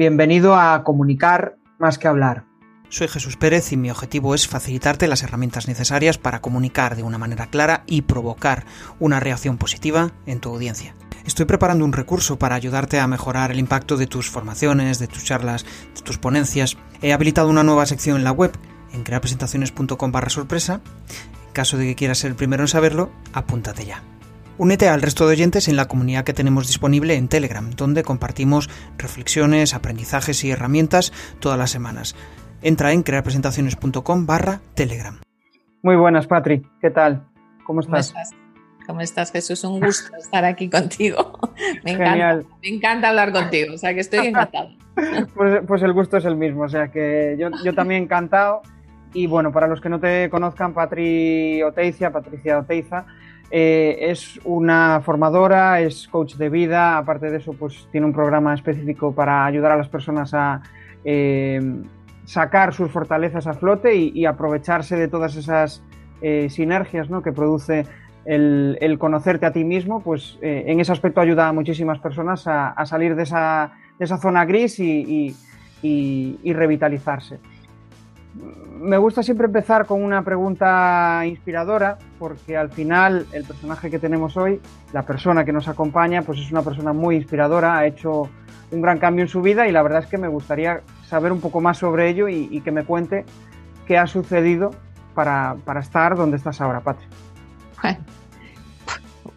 Bienvenido a Comunicar más que hablar. Soy Jesús Pérez y mi objetivo es facilitarte las herramientas necesarias para comunicar de una manera clara y provocar una reacción positiva en tu audiencia. Estoy preparando un recurso para ayudarte a mejorar el impacto de tus formaciones, de tus charlas, de tus ponencias. He habilitado una nueva sección en la web, en creapresentaciones.com barra sorpresa. En caso de que quieras ser el primero en saberlo, apúntate ya. Únete al resto de oyentes en la comunidad que tenemos disponible en Telegram, donde compartimos reflexiones, aprendizajes y herramientas todas las semanas. Entra en crearpresentaciones.com barra Telegram. Muy buenas, Patri. ¿Qué tal? ¿Cómo estás? ¿Cómo estás? Jesús? Un gusto estar aquí contigo. Me encanta, me encanta hablar contigo, o sea que estoy encantado. Pues, pues, el gusto es el mismo, o sea que yo, yo, también encantado. Y bueno, para los que no te conozcan, Patri Oteiza, Patricia Oteiza, eh, es una formadora, es coach de vida, aparte de eso, pues tiene un programa específico para ayudar a las personas a eh, sacar sus fortalezas a flote y, aprovecharse de todas esas eh, sinergias que produce el, conocerte a ti mismo, pues en ese aspecto ayuda a muchísimas personas a, salir de esa, zona gris y, revitalizarse. Me gusta siempre empezar con una pregunta inspiradora, porque al final el personaje que tenemos hoy, la persona que nos acompaña, pues es una persona muy inspiradora, ha hecho un gran cambio en su vida y la verdad es que me gustaría saber un poco más sobre ello y, que me cuente qué ha sucedido para, estar donde estás ahora, Patri.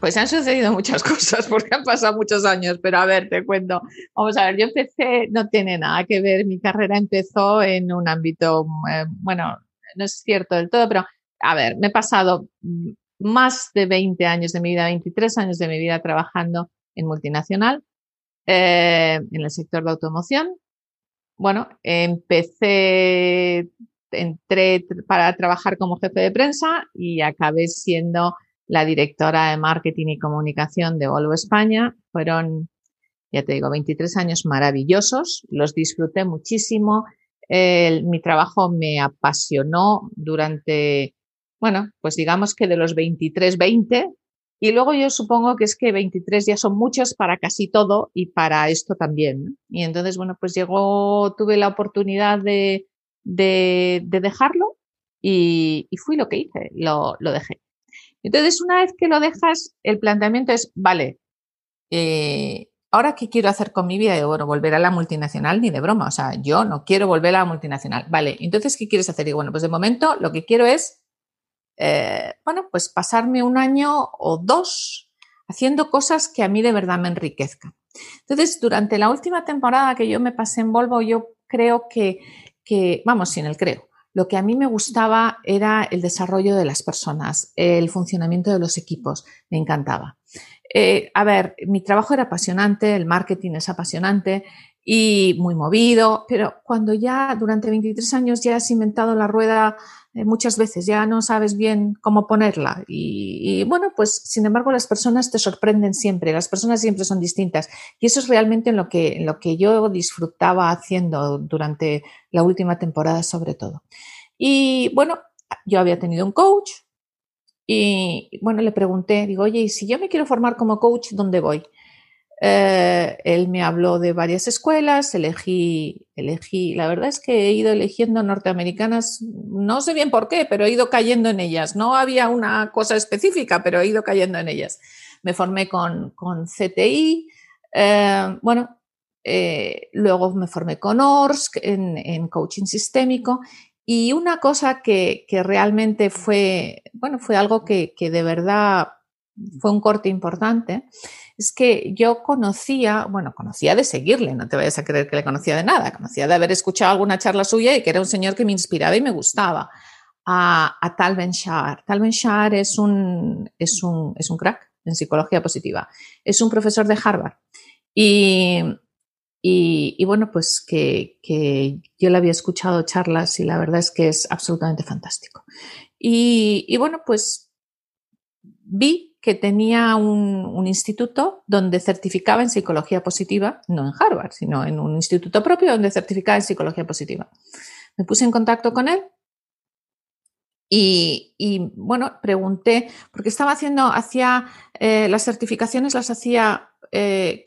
Pues han sucedido muchas cosas porque han pasado muchos años, pero a ver, te cuento. Vamos a ver, yo empecé, no tiene nada que ver, mi carrera empezó en un ámbito, eh, bueno, no es cierto del todo, pero a ver, me he pasado más de 20 años de mi vida, 23 años de mi vida trabajando en multinacional, eh, en el sector de automoción. Bueno, empecé, entré para trabajar como jefe de prensa y acabé siendo la directora de marketing y comunicación de Volvo España. Fueron, ya te digo, 23 años maravillosos, los disfruté muchísimo. mi trabajo me apasionó durante, bueno, pues digamos que de los 23, 20. Y luego yo supongo que es que 23 ya son muchos para casi todo y para esto también. Y entonces, bueno, pues llegó, tuve la oportunidad de, de, dejarlo y, fui lo que hice, lo dejé. Entonces, una vez que lo dejas, el planteamiento es, vale, eh, ¿ahora qué quiero hacer con mi vida? Y bueno, volver a la multinacional ni de broma. O sea, yo no quiero volver a la multinacional. Vale, entonces, ¿qué quieres hacer? Y bueno, pues de momento lo que quiero es, eh, bueno, pues pasarme un año o dos haciendo cosas que a mí de verdad me enriquezcan. Entonces, durante la última temporada que yo me pasé en Volvo, yo creo que, que vamos, sin el creo. Lo que a mí me gustaba era el desarrollo de las personas, el funcionamiento de los equipos, me encantaba. Eh, a ver, mi trabajo era apasionante, el marketing es apasionante y muy movido, pero cuando ya durante 23 años ya has inventado la rueda eh, muchas veces ya no sabes bien cómo ponerla. Y, bueno, pues sin embargo las personas te sorprenden siempre, las personas siempre son distintas. Y eso es realmente en lo que, lo que yo disfrutaba haciendo durante la última temporada sobre todo. Y bueno, yo había tenido un coach y bueno, le pregunté, digo, oye, y si yo me quiero formar como coach, ¿dónde voy? Eh, él me habló de varias escuelas, elegí, elegí, la verdad es que he ido eligiendo norteamericanas, no sé bien por qué, pero he ido cayendo en ellas. No había una cosa específica, pero he ido cayendo en ellas. Me formé con, con CTI, eh, bueno, eh, luego me formé con ORS en, en, coaching sistémico y una cosa que, que, realmente fue, bueno, fue algo que, que de verdad fue un corte importante es que yo conocía, bueno, conocía de seguirle, no te vayas a creer que le conocía de nada, conocía de haber escuchado alguna charla suya y que era un señor que me inspiraba y me gustaba, a, a Tal Ben Shahar. Tal Ben Shahar es un, es, un, es un crack en psicología positiva, es un profesor de Harvard. Y, y, y, bueno, pues que, que, yo le había escuchado charlas y la verdad es que es absolutamente fantástico. Y, y bueno, pues vi que tenía un, instituto donde certificaba en psicología positiva, no en Harvard, sino en un instituto propio donde certificaba en psicología positiva. Me puse en contacto con él y, bueno, pregunté, porque estaba haciendo, hacía eh, las certificaciones, las hacía eh,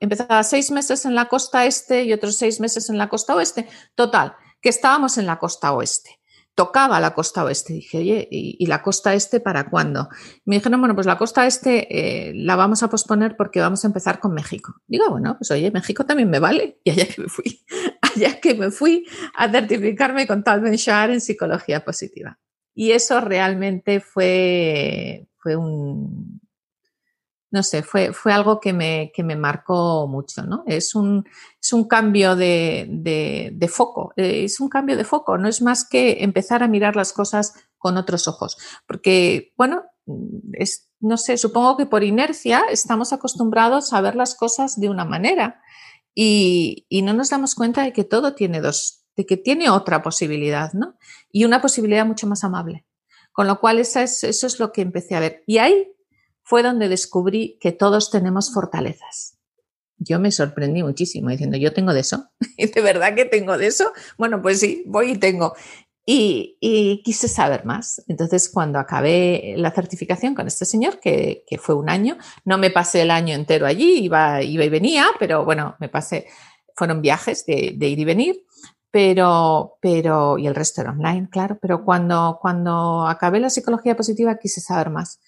empezaba seis meses en la costa este y otros seis meses en la costa oeste. Total, que estábamos en la costa oeste. Tocaba la costa oeste. Dije, oye, ¿y, la costa este para cuándo? Me dijeron, bueno, pues la costa este eh, la vamos a posponer porque vamos a empezar con México. Digo, bueno, pues oye, México también me vale. Y allá que me fui, allá que me fui a certificarme con Tal Ben Shahar en psicología positiva. Y eso realmente fue, fue un, no sé, fue, fue algo que me, que me marcó mucho, ¿no? Es un, es un cambio de, de, foco, eh, es un cambio de foco, no es más que empezar a mirar las cosas con otros ojos, porque, bueno, es, no sé, supongo que por inercia estamos acostumbrados a ver las cosas de una manera y, y no nos damos cuenta de que todo tiene dos, de que tiene otra posibilidad, ¿no? Y una posibilidad mucho más amable. Con lo cual, esa es, eso es lo que empecé a ver. Y ahí fue donde descubrí que todos tenemos fortalezas. Yo me sorprendí muchísimo diciendo, yo tengo de eso. ¿Y de verdad que tengo de eso? Bueno, pues sí, voy y tengo. Y, quise saber más. Entonces, cuando acabé la certificación con este señor, que, fue un año, no me pasé el año entero allí, iba, iba y venía, pero bueno, me pasé, fueron viajes de, ir y venir, pero, pero, y el resto era online, claro, pero cuando, cuando acabé la psicología positiva quise saber más.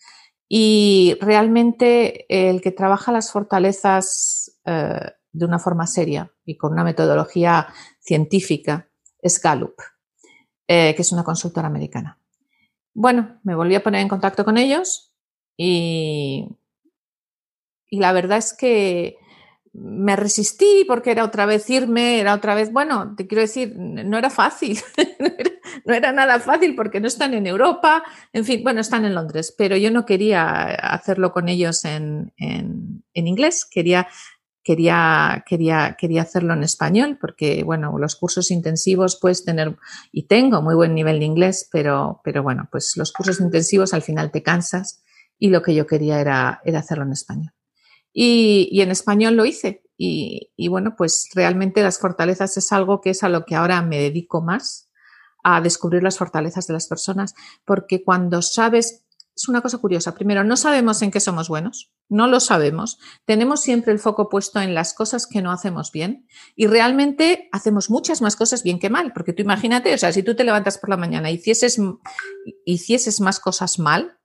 Y realmente el que trabaja las fortalezas eh, de una forma seria y con una metodología científica es Gallup, eh, que es una consultora americana. Bueno, me volví a poner en contacto con ellos y, y la verdad es que me resistí porque era otra vez irme, era otra vez, bueno, te quiero decir, no era fácil, no, era, nada fácil porque no están en Europa, en fin, bueno, están en Londres, pero yo no quería hacerlo con ellos en, en, en inglés, quería, quería, quería, quería hacerlo en español porque, bueno, los cursos intensivos puedes tener, y tengo muy buen nivel de inglés, pero, pero bueno, pues los cursos intensivos al final te cansas y lo que yo quería era, era hacerlo en español. Y, en español lo hice. Y, bueno, pues realmente las fortalezas es algo que es a lo que ahora me dedico más, a descubrir las fortalezas de las personas, porque cuando sabes, es una cosa curiosa, primero, no sabemos en qué somos buenos, no lo sabemos, tenemos siempre el foco puesto en las cosas que no hacemos bien y realmente hacemos muchas más cosas bien que mal, porque tú imagínate, o sea, si tú te levantas por la mañana y hicieses, hicieses más cosas mal,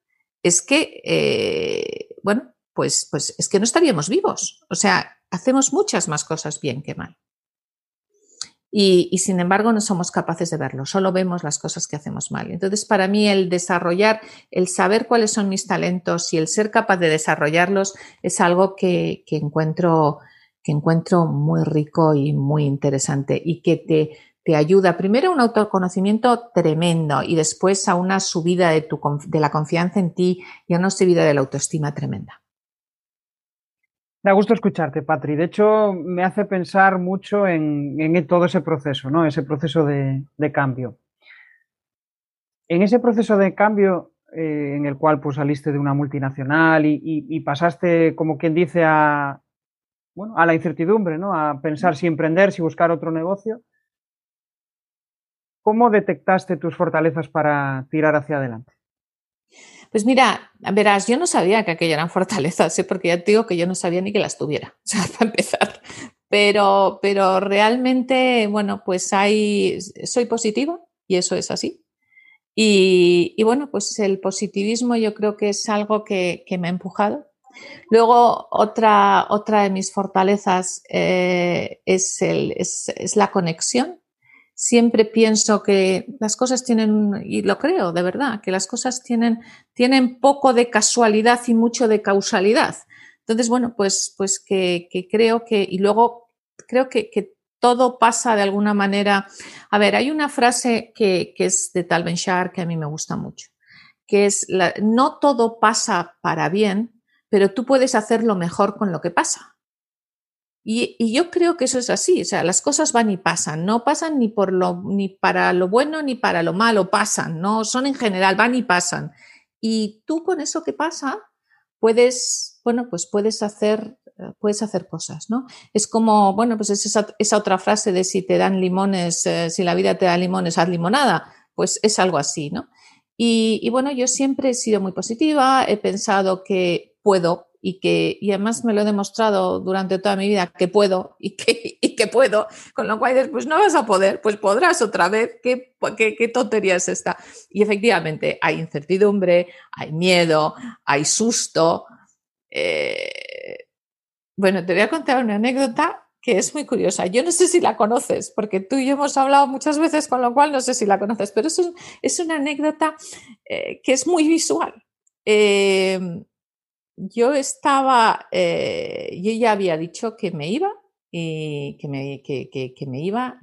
es que, eh, bueno, pues, pues es que no estaríamos vivos. O sea, hacemos muchas más cosas bien que mal. Y, sin embargo no somos capaces de verlo, solo vemos las cosas que hacemos mal. Entonces, para mí el desarrollar, el saber cuáles son mis talentos y el ser capaz de desarrollarlos es algo que, encuentro, que encuentro muy rico y muy interesante y que te, te ayuda primero a un autoconocimiento tremendo y después a una subida de, tu, de la confianza en ti y a una subida de la autoestima tremenda. Da gusto escucharte, Patri. De hecho, me hace pensar mucho en, todo ese proceso, ¿no? Ese proceso de, cambio. En ese proceso de cambio, eh, en el cual pues, saliste de una multinacional y, pasaste, como quien dice, a, bueno, a la incertidumbre, ¿no? A pensar si emprender, si buscar otro negocio. ¿Cómo detectaste tus fortalezas para tirar hacia adelante? Pues mira, verás, yo no sabía que aquello eran fortalezas, ¿eh? porque ya te digo que yo no sabía ni que las tuviera, o sea, para empezar. Pero, pero realmente, bueno, pues hay, soy positiva y eso es así. Y, y bueno, pues el positivismo yo creo que es algo que, me ha empujado. Luego, otra, otra de mis fortalezas eh, es, el, es, es la conexión siempre pienso que las cosas tienen, y lo creo de verdad, que las cosas tienen, tienen poco de casualidad y mucho de causalidad. Entonces, bueno, pues, pues que, creo que, y luego creo que, todo pasa de alguna manera. A ver, hay una frase que, es de Tal Ben que a mí me gusta mucho, que es, no todo pasa para bien, pero tú puedes hacerlo mejor con lo que pasa. Y, yo creo que eso es así, o sea, las cosas van y pasan, no pasan ni, por lo, ni para lo bueno ni para lo malo, pasan, no son en general, van y pasan. Y tú con eso que pasa puedes, bueno, pues puedes hacer, puedes hacer cosas, ¿no? Es como, bueno, pues es esa, otra frase de si te dan limones, eh, si la vida te da limones, haz limonada, pues es algo así, ¿no? y bueno, yo siempre he sido muy positiva, he pensado que puedo y que y además me lo he demostrado durante toda mi vida que puedo y que, y que puedo, con lo cual dices, pues no vas a poder, pues podrás otra vez, ¿qué, qué, qué tontería es esta? Y efectivamente hay incertidumbre, hay miedo, hay susto. Eh, bueno, te voy a contar una anécdota que es muy curiosa. Yo no sé si la conoces, porque tú y yo hemos hablado muchas veces, con lo cual no sé si la conoces, pero es, es una anécdota eh, que es muy visual. Em, yo estaba, eh, yo ya había dicho que me iba, y que me, que, me iba,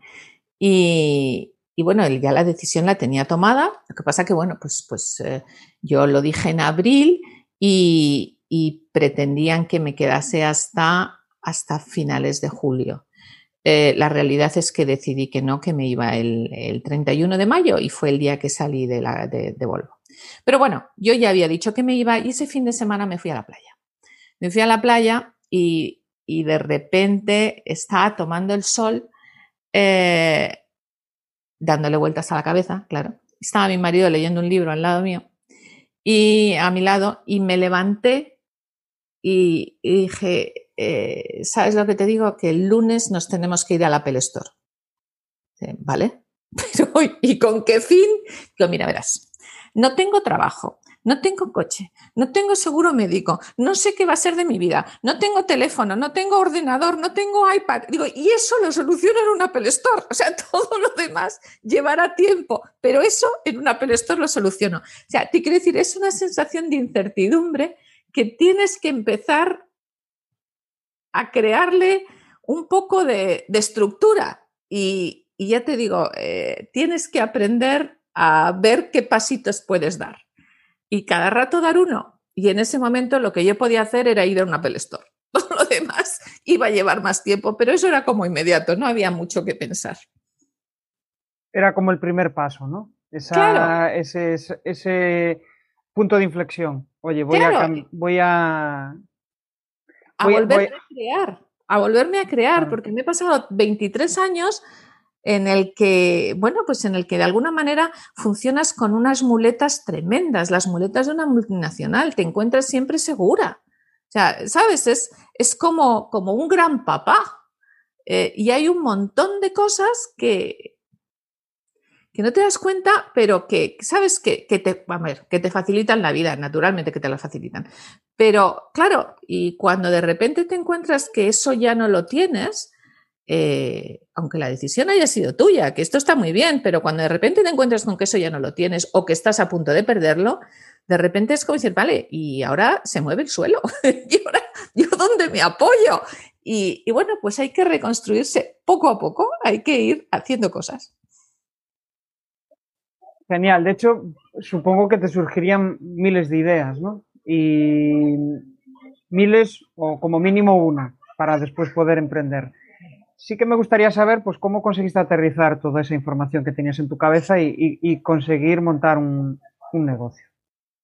y, y, bueno, ya la decisión la tenía tomada. Lo que pasa que, bueno, pues, pues eh, yo lo dije en abril y, pretendían que me quedase hasta, hasta finales de julio. Eh, la realidad es que decidí que no, que me iba el, el 31 de mayo y fue el día que salí de, la, de Volvo. Pero bueno, yo ya había dicho que me iba y ese fin de semana me fui a la playa. Me fui a la playa y, de repente estaba tomando el sol, eh, dándole vueltas a la cabeza, claro. Estaba mi marido leyendo un libro al lado mío y a mi lado y me levanté y, dije, eh, ¿sabes lo que te digo? Que el lunes nos tenemos que ir a la Apple Store. ¿Vale? Pero, ¿y con qué fin? Digo, mira, verás, no tengo trabajo, no tengo coche, no tengo seguro médico, no sé qué va a ser de mi vida, no tengo teléfono, no tengo ordenador, no tengo iPad. Digo, y eso lo soluciono en un Apple Store. O sea, todo lo demás llevará tiempo, pero eso en un Apple Store lo soluciono. O sea, te quiero decir, es una sensación de incertidumbre que tienes que empezar a crearle un poco de, estructura. Y, ya te digo, eh, tienes que aprender a ver qué pasitos puedes dar. Y cada rato dar uno. Y en ese momento lo que yo podía hacer era ir a un Apple Store. Todo lo demás iba a llevar más tiempo, pero eso era como inmediato, no había mucho que pensar. Era como el primer paso, ¿no? Esa, ese, ese, punto de inflexión. Oye, voy a... Voy a... a volverme a crear, a volverme a crear, porque me he pasado 23 años en el que, bueno, pues en el que de alguna manera funcionas con unas muletas tremendas, las muletas de una multinacional, te encuentras siempre segura. O sea, ¿sabes? Es, es como, como un gran papá. Eh, y hay un montón de cosas que, que no te das cuenta, pero que, ¿sabes? Que, que, te, a ver, que te facilitan la vida, naturalmente que te la facilitan. Pero, claro, y cuando de repente te encuentras que eso ya no lo tienes, eh, aunque la decisión haya sido tuya, que esto está muy bien, pero cuando de repente te encuentras con que eso ya no lo tienes o que estás a punto de perderlo, de repente es como decir, vale, y ahora se mueve el suelo, y ahora yo dónde me apoyo. Y, y, bueno, pues hay que reconstruirse poco a poco, hay que ir haciendo cosas. Genial, de hecho, supongo que te surgirían miles de ideas, ¿no? Y miles o como mínimo una para después poder emprender sí que me gustaría saber pues cómo conseguiste aterrizar toda esa información que tenías en tu cabeza y, conseguir montar un, negocio.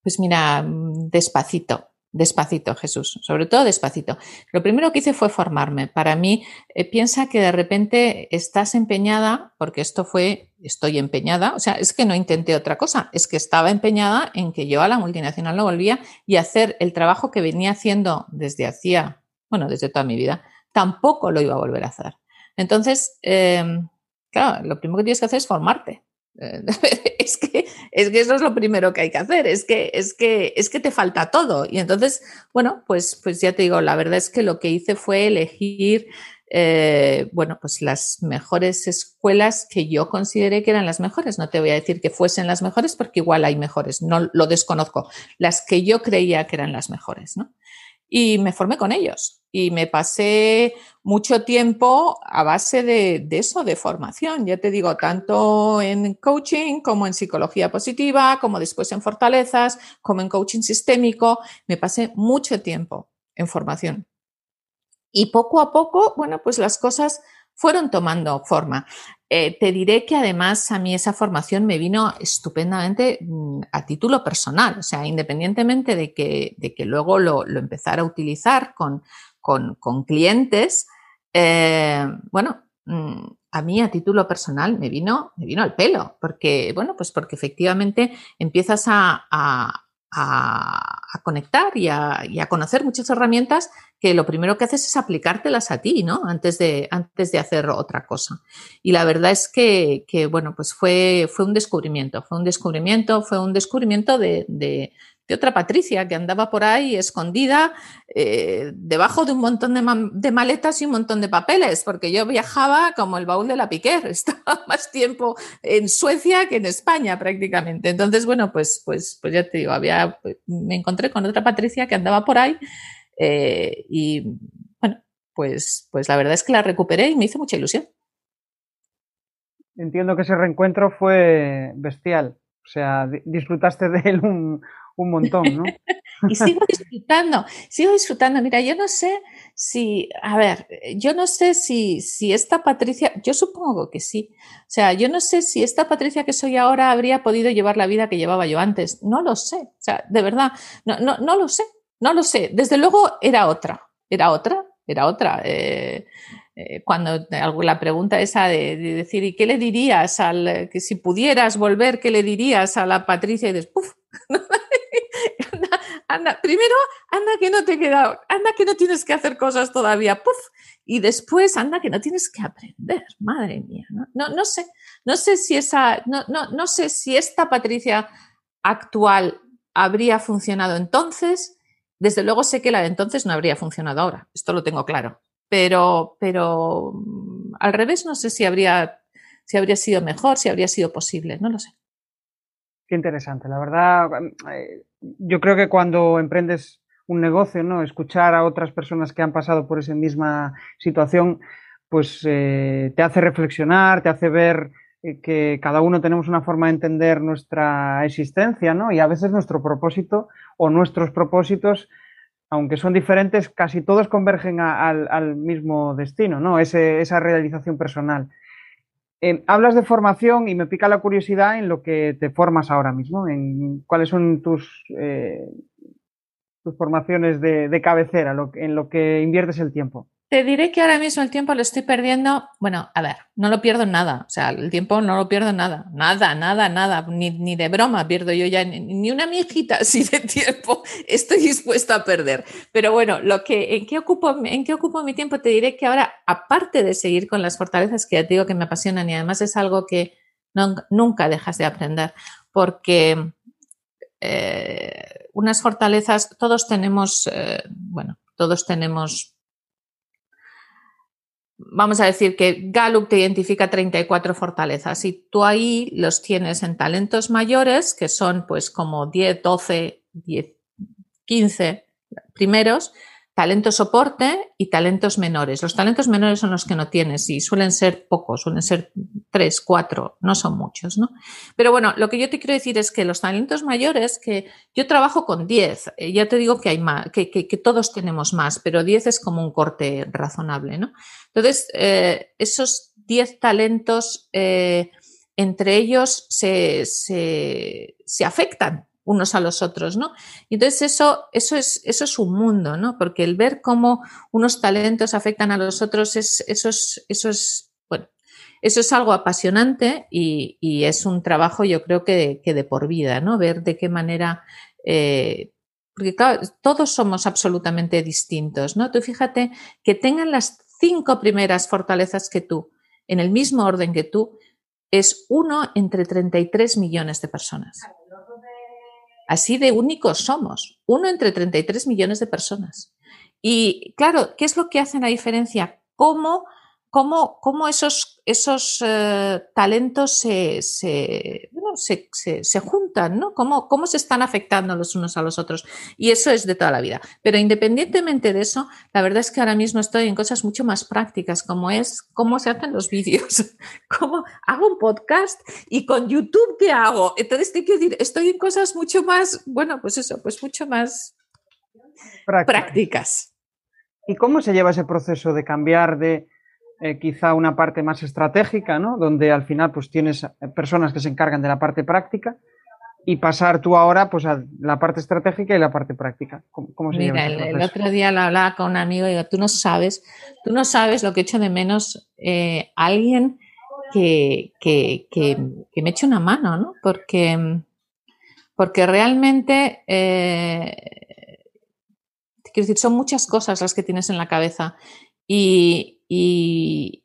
Pues mira, despacito, despacito, Jesús, sobre todo despacito. Lo primero que hice fue formarme. Para mí, eh, piensa que de repente estás empeñada, porque esto fue, estoy empeñada, o sea, es que no intenté otra cosa, es que estaba empeñada en que yo a la multinacional no volvía y hacer el trabajo que venía haciendo desde hacía, bueno, desde toda mi vida, tampoco lo iba a volver a hacer. Entonces, em, claro, lo primero que tienes que hacer es formarte. es, que, es que eso es lo primero que hay que hacer, es que, es que, es que te falta todo. Y entonces, bueno, pues, pues ya te digo, la verdad es que lo que hice fue elegir, eh, bueno, pues las mejores escuelas que yo consideré que eran las mejores. No te voy a decir que fuesen las mejores porque igual hay mejores, no lo desconozco. Las que yo creía que eran las mejores, ¿no? y me formé con ellos. Y me pasé mucho tiempo a base de, eso, de formación, ya te digo, tanto en coaching como en psicología positiva, como después en fortalezas, como en coaching sistémico. Me pasé mucho tiempo en formación. Y poco a poco, bueno, pues las cosas fueron tomando forma. Eh, te diré que además a mí esa formación me vino estupendamente mm, a título personal, o sea, independientemente de que, de que luego lo, empezara a utilizar con, con, clientes, eh, bueno, mm, a mí a título personal me vino, me vino al pelo, porque, bueno, pues porque efectivamente empiezas a, a conectar y a, conocer muchas herramientas que lo primero que haces es aplicártelas a ti, ¿no? Antes de, antes de hacer otra cosa. Y la verdad es que, bueno, pues fue, fue un descubrimiento, fue un descubrimiento, fue un descubrimiento de, otra Patricia que andaba por ahí escondida eh, debajo de un montón de, maletas y un montón de papeles, porque yo viajaba como el baúl de la Piquer, estaba más tiempo en Suecia que en España prácticamente. Entonces, bueno, pues, pues, pues ya te digo, había, me encontré con otra Patricia que andaba por ahí eh, y bueno, pues, pues la verdad es que la recuperé y me hizo mucha ilusión. Entiendo que ese reencuentro fue bestial. O sea, disfrutaste de él un, un montón, ¿no? y sigo disfrutando, sigo disfrutando. Mira, yo no sé si, a ver, yo no sé si, si esta Patricia, yo supongo que sí. O sea, yo no sé si esta Patricia que soy ahora habría podido llevar la vida que llevaba yo antes. No lo sé. O sea, de verdad, no, no, no lo sé. No lo sé. Desde luego era otra. Era otra. Era otra. Eh, eh, cuando la pregunta esa de, decir, ¿y qué le dirías al, que si pudieras volver, qué le dirías a la Patricia? Y dices, ¡puf! anda, primero, anda que no te he quedado, anda que no tienes que hacer cosas todavía, ¡puf! Y después, anda que no tienes que aprender, madre mía, ¿no? No, sé, no sé si esa, no, no, no sé si esta Patricia actual habría funcionado entonces, desde luego sé que la de entonces no habría funcionado ahora, esto lo tengo claro pero, pero mm, al revés no sé si habría, si habría sido mejor, si habría sido posible, no lo sé. Qué interesante, la verdad, eh, yo creo que cuando emprendes un negocio, ¿no? Escuchar a otras personas que han pasado por esa misma situación, pues eh, te hace reflexionar, te hace ver eh, que cada uno tenemos una forma de entender nuestra existencia, ¿no? Y a veces nuestro propósito o nuestros propósitos aunque son diferentes, casi todos convergen al, mismo destino, ¿no? esa realización personal. Hablas de formación y me pica la curiosidad en lo que te formas ahora mismo, en cuáles son tus, eh, tus formaciones de, cabecera, en lo que inviertes el tiempo. Te diré que ahora mismo el tiempo lo estoy perdiendo. Bueno, a ver, no lo pierdo en nada. O sea, el tiempo no lo pierdo en nada. Nada, nada, nada. Ni, de broma pierdo yo ya ni una mijita así de tiempo estoy dispuesta a perder. Pero bueno, lo que, ¿en, qué ocupo, ¿en qué ocupo mi tiempo? Te diré que ahora, aparte de seguir con las fortalezas que ya te digo que me apasionan y además es algo que nunca dejas de aprender, porque eh, unas fortalezas, todos tenemos, eh, bueno, todos tenemos vamos a decir que Gallup te identifica 34 fortalezas y tú ahí los tienes en talentos mayores, que son pues como 10, 12, 10, 15 primeros, talento soporte y talentos menores. Los talentos menores son los que no tienes y suelen ser pocos, suelen ser tres, cuatro, no son muchos, ¿no? Pero bueno, lo que yo te quiero decir es que los talentos mayores, que yo trabajo con 10, eh, ya te digo que hay más, que, que, todos tenemos más, pero 10 es como un corte razonable, ¿no? Entonces, eh, esos 10 talentos, eh, entre ellos se, se, se afectan unos a los otros, ¿no? Y entonces eso, eso, es, eso es un mundo, ¿no? Porque el ver cómo unos talentos afectan a los otros, es, eso, es, eso, es, bueno, eso es algo apasionante y, es un trabajo yo creo que, de por vida, ¿no? Ver de qué manera... Eh, porque claro, todos somos absolutamente distintos, ¿no? Tú fíjate que tengan las cinco primeras fortalezas que tú, en el mismo orden que tú, es uno entre 33 millones de personas. Así de únicos somos, uno entre 33 millones de personas. Y claro, ¿qué es lo que hace la diferencia? ¿Cómo cómo, cómo esos, esos eh, talentos se, se, bueno, se, se, juntan, ¿no? Cómo, cómo se están afectando los unos a los otros. Y eso es de toda la vida. Pero independientemente de eso, la verdad es que ahora mismo estoy en cosas mucho más prácticas, como es cómo se hacen los vídeos, cómo hago un podcast y con YouTube, ¿qué hago? Entonces, te quiero decir, estoy en cosas mucho más, bueno, pues eso, pues mucho más prácticas. ¿Y cómo se lleva ese proceso de cambiar de eh, quizá una parte más estratégica, ¿no? Donde al final pues tienes eh, personas que se encargan de la parte práctica y pasar tú ahora pues a la parte estratégica y la parte práctica. ¿Cómo, se Mira, el, otro día lo hablaba con un amigo y digo, tú no sabes, tú no sabes lo que echo de menos eh, alguien que, que, que, me eche una mano, ¿no? Porque, porque realmente, eh, quiero decir, son muchas cosas las que tienes en la cabeza y, y,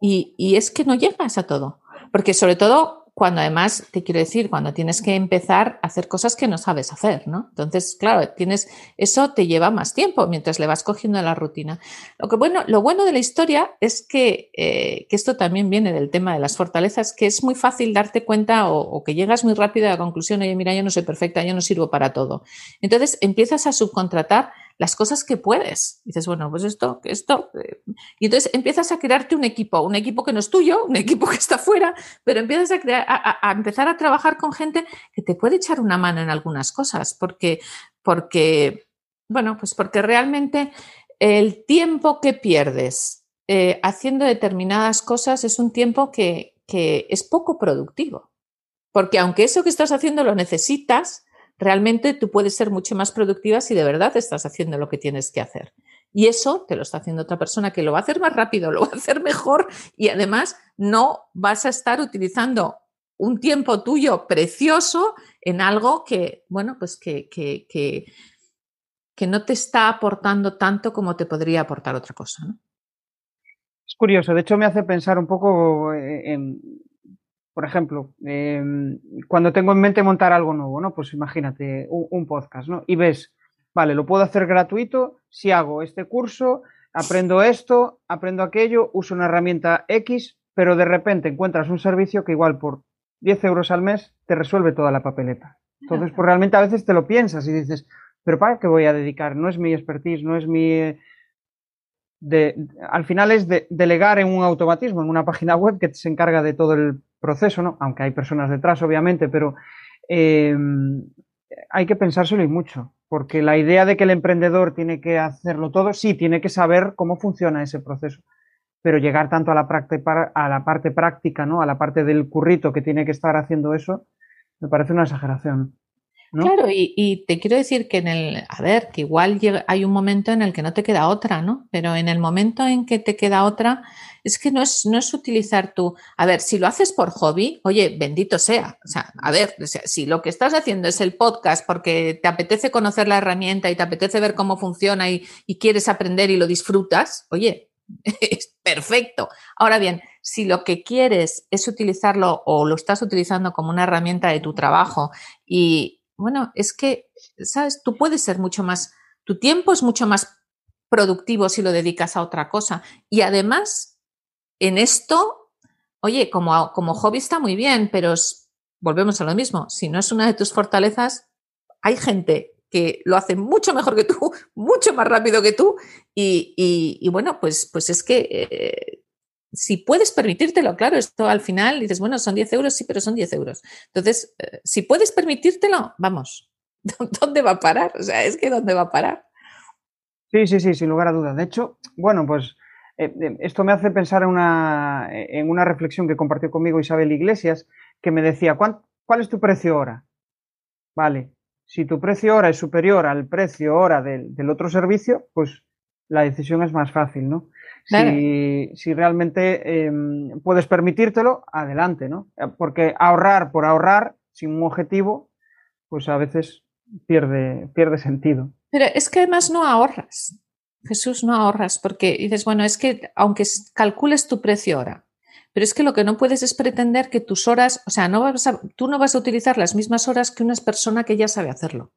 y es que no llegas a todo, porque sobre todo cuando además, te quiero decir, cuando tienes que empezar a hacer cosas que no sabes hacer, ¿no? Entonces, claro, tienes, eso te lleva más tiempo mientras le vas cogiendo la rutina. Lo, que bueno, lo bueno de la historia es que, eh, que esto también viene del tema de las fortalezas, que es muy fácil darte cuenta o, o, que llegas muy rápido a la conclusión, oye, mira, yo no soy perfecta, yo no sirvo para todo. Entonces, empiezas a subcontratar las cosas que puedes. dices, bueno, pues esto, esto. Eh, y entonces empiezas a crearte un equipo, un equipo que no es tuyo, un equipo que está fuera, pero empiezas a, empezar a trabajar con gente que te puede echar una mano en algunas cosas, porque, porque, bueno, pues porque realmente el tiempo que pierdes eh, haciendo determinadas cosas es un tiempo que, que es poco productivo. Porque aunque eso que estás haciendo lo necesitas, realmente tú puedes ser mucho más productiva si de verdad estás haciendo lo que tienes que hacer. Y eso te lo está haciendo otra persona que lo va a hacer más rápido, lo va a hacer mejor y además no vas a estar utilizando un tiempo tuyo precioso en algo que, bueno, pues que, que, que, que no te está aportando tanto como te podría aportar otra cosa. Es curioso, de hecho me hace pensar un poco eh, en, por ejemplo, eh, cuando tengo en mente montar algo nuevo, ¿no? Pues imagínate un, podcast, ¿no? Y ves, vale, lo puedo hacer gratuito si hago este curso, aprendo esto, aprendo aquello, uso una herramienta X, pero de repente encuentras un servicio que igual por 10 euros al mes te resuelve toda la papeleta. Entonces, pues realmente a veces te lo piensas y dices, pero ¿para qué voy a dedicar? No es mi expertise, no es mi... Al final es de, delegar en un automatismo, en una página web que se encarga de todo el proceso, ¿no? Aunque hay personas detrás, obviamente, pero eh, hay que pensárselo y mucho, porque la idea de que el emprendedor tiene que hacerlo todo, sí, tiene que saber cómo funciona ese proceso, pero llegar tanto a la, a la parte práctica, ¿no? A la parte del currito que tiene que estar haciendo eso, me parece una exageración. Claro, y, te quiero decir que en el, a ver, que igual llega, hay un momento en el que no te queda otra, ¿no? Pero en el momento en que te queda otra, es que no es, no es utilizar tu, a ver, si lo haces por hobby, oye, bendito sea. O sea, a ver, si lo que estás haciendo es el podcast porque te apetece conocer la herramienta y te apetece ver cómo funciona y, y quieres aprender y lo disfrutas, oye, es perfecto. Ahora bien, si lo que quieres es utilizarlo o lo estás utilizando como una herramienta de tu trabajo y, bueno, es que, ¿sabes? Tú puedes ser mucho más, tu tiempo es mucho más productivo si lo dedicas a otra cosa. Y además, en esto, oye, como, como hobby está muy bien, pero volvemos a lo mismo, si no es una de tus fortalezas, hay gente que lo hace mucho mejor que tú, mucho más rápido que tú, y, y, y bueno, pues, pues es que eh, si puedes permitírtelo, claro, esto al final dices, bueno, son 10 euros, sí, pero son 10 euros. Entonces, eh, si puedes permitírtelo, vamos, ¿dónde va a parar? O sea, es que ¿dónde va a parar? Sí, sí, sí, sin lugar a dudas. De hecho, bueno, pues eh, esto me hace pensar en una, en una reflexión que compartió conmigo Isabel Iglesias, que me decía, ¿cuál, cuál es tu precio hora? Vale, si tu precio hora es superior al precio hora del, del otro servicio, pues la decisión es más fácil, ¿no? Claro. Si, si, realmente eh, puedes permitírtelo, adelante, ¿no? Porque ahorrar por ahorrar, sin un objetivo, pues a veces pierde, pierde sentido. Pero es que además no ahorras. Jesús, no ahorras, porque dices, bueno, es que aunque calcules tu precio hora, pero es que lo que no puedes es pretender que tus horas, o sea, no vas a, tú no vas a utilizar las mismas horas que una persona que ya sabe hacerlo.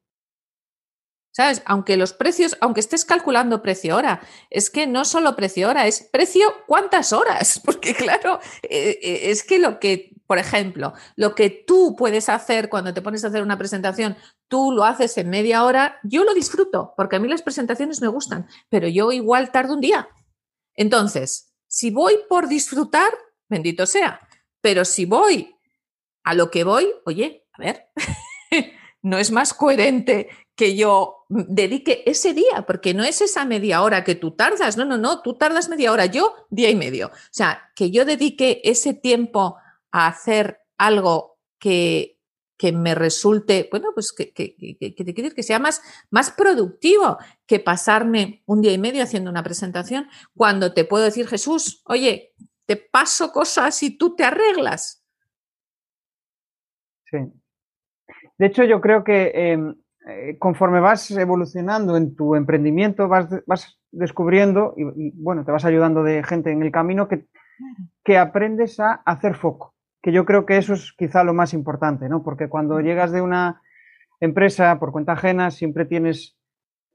¿Sabes? Aunque los precios, aunque estés calculando precio hora, es que no solo precio hora, es precio cuántas horas. Porque claro, eh, eh, es que lo que, por ejemplo, lo que tú puedes hacer cuando te pones a hacer una presentación, tú lo haces en media hora, yo lo disfruto, porque a mí las presentaciones me gustan, pero yo igual tardo un día. Entonces, si voy por disfrutar, bendito sea, pero si voy a lo que voy, oye, a ver. no es más coherente que yo dedique ese día, porque no es esa media hora que tú tardas, no, no, no, tú tardas media hora, yo día y medio. O sea, que yo dedique ese tiempo a hacer algo que, que me resulte, bueno, pues que, que, que, que, sea más, más productivo que pasarme un día y medio haciendo una presentación, cuando te puedo decir, Jesús, oye, te paso cosas y tú te arreglas. Sí. De hecho, yo creo que em, eh, conforme vas evolucionando en tu emprendimiento, vas, vas descubriendo y, bueno, te vas ayudando de gente en el camino que, que aprendes a hacer foco. Que yo creo que eso es quizá lo más importante, ¿no? Porque cuando llegas de una empresa por cuenta ajena, siempre tienes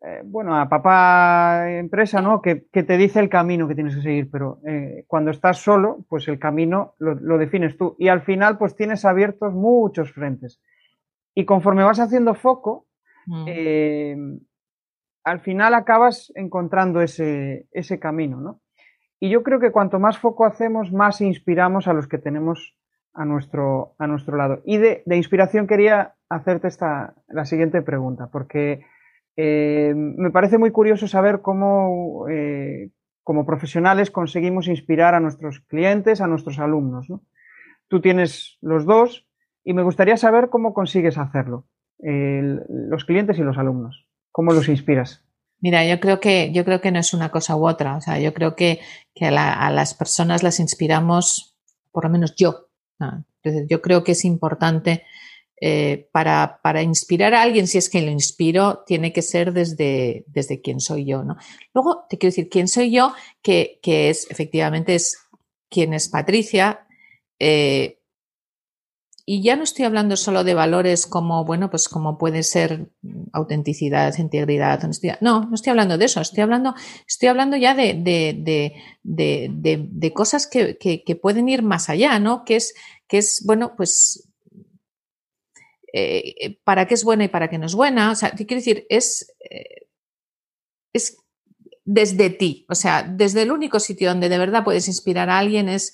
eh, bueno, a papá empresa, ¿no? Que, te dice el camino que tienes que seguir, pero eh, cuando estás solo, pues el camino lo, defines tú. Y al final, pues tienes abiertos muchos frentes. Y conforme vas haciendo foco, eh, al final acabas encontrando ese, ese camino, ¿no? Y yo creo que cuanto más foco hacemos, más inspiramos a los que tenemos a nuestro, a nuestro lado. Y de, de inspiración quería hacerte esta, la siguiente pregunta, porque eh, me parece muy curioso saber cómo, eh, como profesionales, conseguimos inspirar a nuestros clientes, a nuestros alumnos. Tú tienes los dos y me gustaría saber cómo consigues hacerlo, los clientes y los alumnos. ¿Cómo los inspiras? Mira, yo creo que, yo creo que no es una cosa u otra. O sea, yo creo que, a, las personas las inspiramos, por lo menos yo. Entonces, yo creo que es importante eh, para, para, inspirar a alguien, si es que lo inspiro, tiene que ser desde, desde quién soy yo, ¿no? Luego, te quiero decir, quién soy yo, que, que es, efectivamente, es quién es Patricia. Eh, y ya no estoy hablando solo de valores como, bueno, pues como puede ser autenticidad, integridad, honestidad. No, no estoy hablando de eso. Estoy hablando, estoy hablando ya de, de, de, de cosas que, que, pueden ir más allá, ¿no? Que es, que es, bueno, pues eh, para qué es buena y para qué no es buena. O sea, quiero decir, es, eh, es desde ti, o sea, desde el único sitio donde de verdad puedes inspirar a alguien es,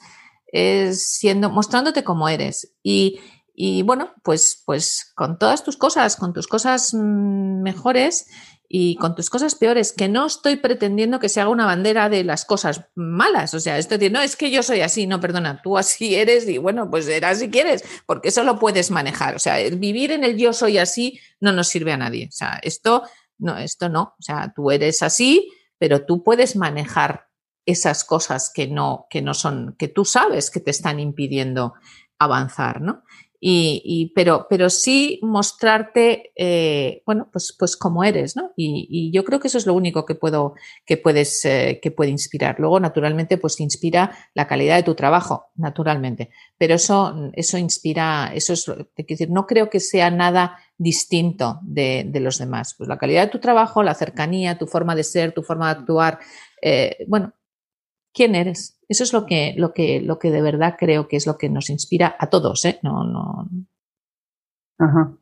es siendo, mostrándote como eres. Y, y bueno, pues, pues con todas tus cosas, con tus cosas mm, mejores y con tus cosas peores, que no estoy pretendiendo que se haga una bandera de las cosas malas. O sea, esto decir, no, es que yo soy así, no, perdona, tú así eres y bueno, pues serás si quieres, porque eso lo puedes manejar. O sea, vivir en el yo soy así no nos sirve a nadie. O sea, esto no, esto no. O sea, tú eres así, pero tú puedes manejar esas cosas que no, que no son, que tú sabes que te están impidiendo avanzar, ¿no? y, pero, pero sí mostrarte, eh, bueno, pues, pues como eres, ¿no? Y, yo creo que eso es lo único que puedo, que puedes, eh, que puede inspirar. Luego, naturalmente, pues inspira la calidad de tu trabajo, naturalmente. Pero eso, eso inspira, eso es, decir, no creo que sea nada distinto de, de, los demás. Pues la calidad de tu trabajo, la cercanía, tu forma de ser, tu forma de actuar, eh, bueno, quién eres. Eso es lo que, lo que, lo que de verdad creo que es lo que nos inspira a todos, ¿eh? No, no. Ajá.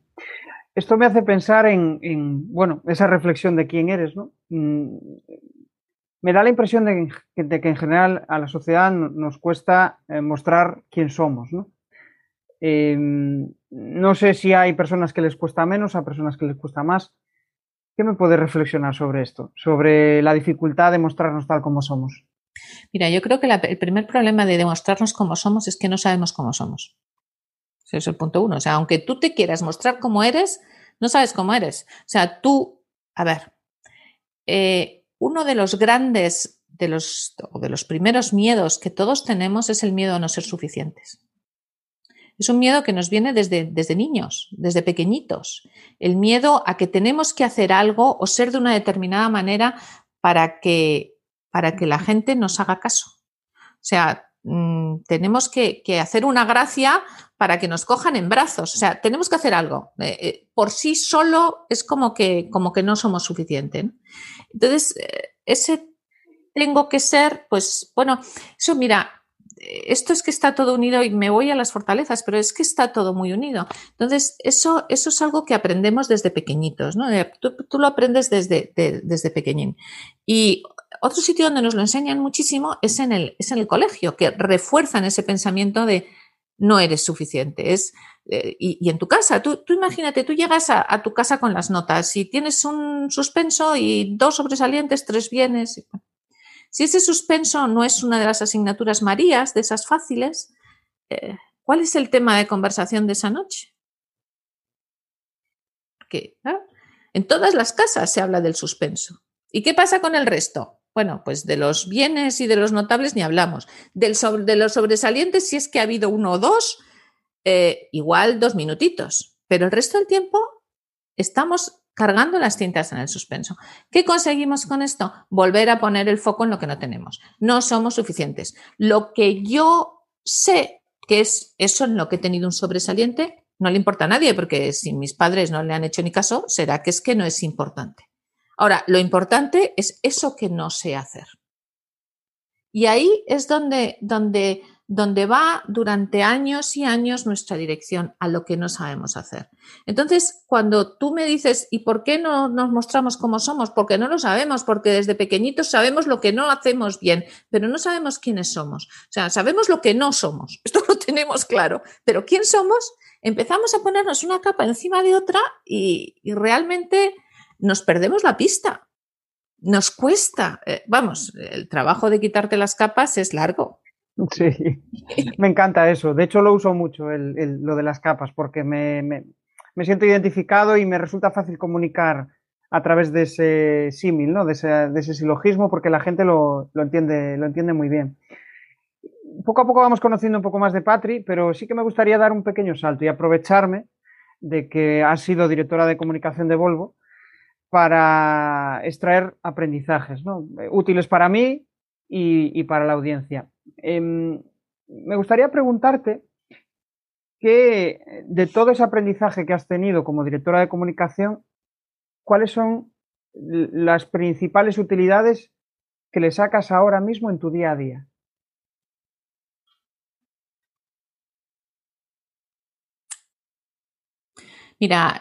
Esto me hace pensar en, bueno, esa reflexión de quién eres, ¿no? Mm, me da la impresión de, que en general a la sociedad nos cuesta eh, mostrar quién somos, ¿no? Em, no sé si hay personas que les cuesta menos, a personas que les cuesta más. ¿Qué me puede reflexionar sobre esto? Sobre la dificultad de mostrarnos tal como somos. Mira, yo creo que el primer problema de demostrarnos cómo somos es que no sabemos cómo somos. Ese es el punto uno. O sea, aunque tú te quieras mostrar cómo eres, no sabes cómo eres. O sea, tú, a ver, eh, uno de los grandes, de los, o de los primeros miedos que todos tenemos es el miedo a no ser suficientes. Es un miedo que nos viene desde, desde niños, desde pequeñitos. El miedo a que tenemos que hacer algo o ser de una determinada manera para que para que la gente nos haga caso. O sea, mm, tenemos que, hacer una gracia para que nos cojan en brazos. O sea, tenemos que hacer algo. Eh, eh, por sí solo es como que, como que no somos suficientes. Entonces, eh, ese tengo que ser, pues bueno, eso mira, esto es que está todo unido y me voy a las fortalezas, pero es que está todo muy unido. Entonces, eso, eso es algo que aprendemos desde pequeñitos, ¿no? Tú, lo aprendes desde, desde pequeñín. Y otro sitio donde nos lo enseñan muchísimo es en el, es en el colegio, que refuerzan ese pensamiento de no eres suficiente. Es, eh, y, en tu casa, tú, imagínate, tú llegas a, tu casa con las notas y tienes un suspenso y dos sobresalientes, tres bienes. Si ese suspenso no es una de las asignaturas Marías, de esas fáciles, eh, ¿cuál es el tema de conversación de esa noche? Que en todas las casas se habla del suspenso. ¿Y qué pasa con el resto? Bueno, pues de los bienes y de los notables ni hablamos. Del de los sobresalientes, si es que ha habido uno o dos, eh, igual dos minutitos. pero el resto del tiempo estamos cargando las cintas en el suspenso. ¿Qué conseguimos con esto? Volver a poner el foco en lo que no tenemos. No somos suficientes. Lo que yo sé que es eso en lo que he tenido un sobresaliente, no le importa a nadie, porque si mis padres no le han hecho ni caso, será que es que no es importante. Ahora, lo importante es eso que no sé hacer. Y ahí es donde, donde donde va durante años y años nuestra dirección a lo que no sabemos hacer. Entonces, cuando tú me dices, ¿y por qué no nos mostramos como somos? Porque no lo sabemos, porque desde pequeñitos sabemos lo que no hacemos bien, pero no sabemos quiénes somos. O sea, sabemos lo que no somos, esto lo tenemos claro, pero ¿quién somos? Empezamos a ponernos una capa encima de otra y, realmente nos perdemos la pista. Nos cuesta, eh, vamos, el trabajo de quitarte las capas es largo, Sí, me encanta eso. De hecho, lo uso mucho, lo de las capas, porque me, siento identificado y me resulta fácil comunicar a través de ese símil, ¿no? de, ese, silogismo, porque la gente lo, entiende, lo entiende muy bien. Poco a poco vamos conociendo un poco más de Patri, pero sí que me gustaría dar un pequeño salto y aprovecharme de que has sido directora de comunicación de Volvo para extraer aprendizajes útiles para mí y para la audiencia. Em, me gustaría preguntarte que de todo ese aprendizaje que has tenido como directora de comunicación, ¿cuáles son las principales utilidades que le sacas ahora mismo en tu día a día? Mira,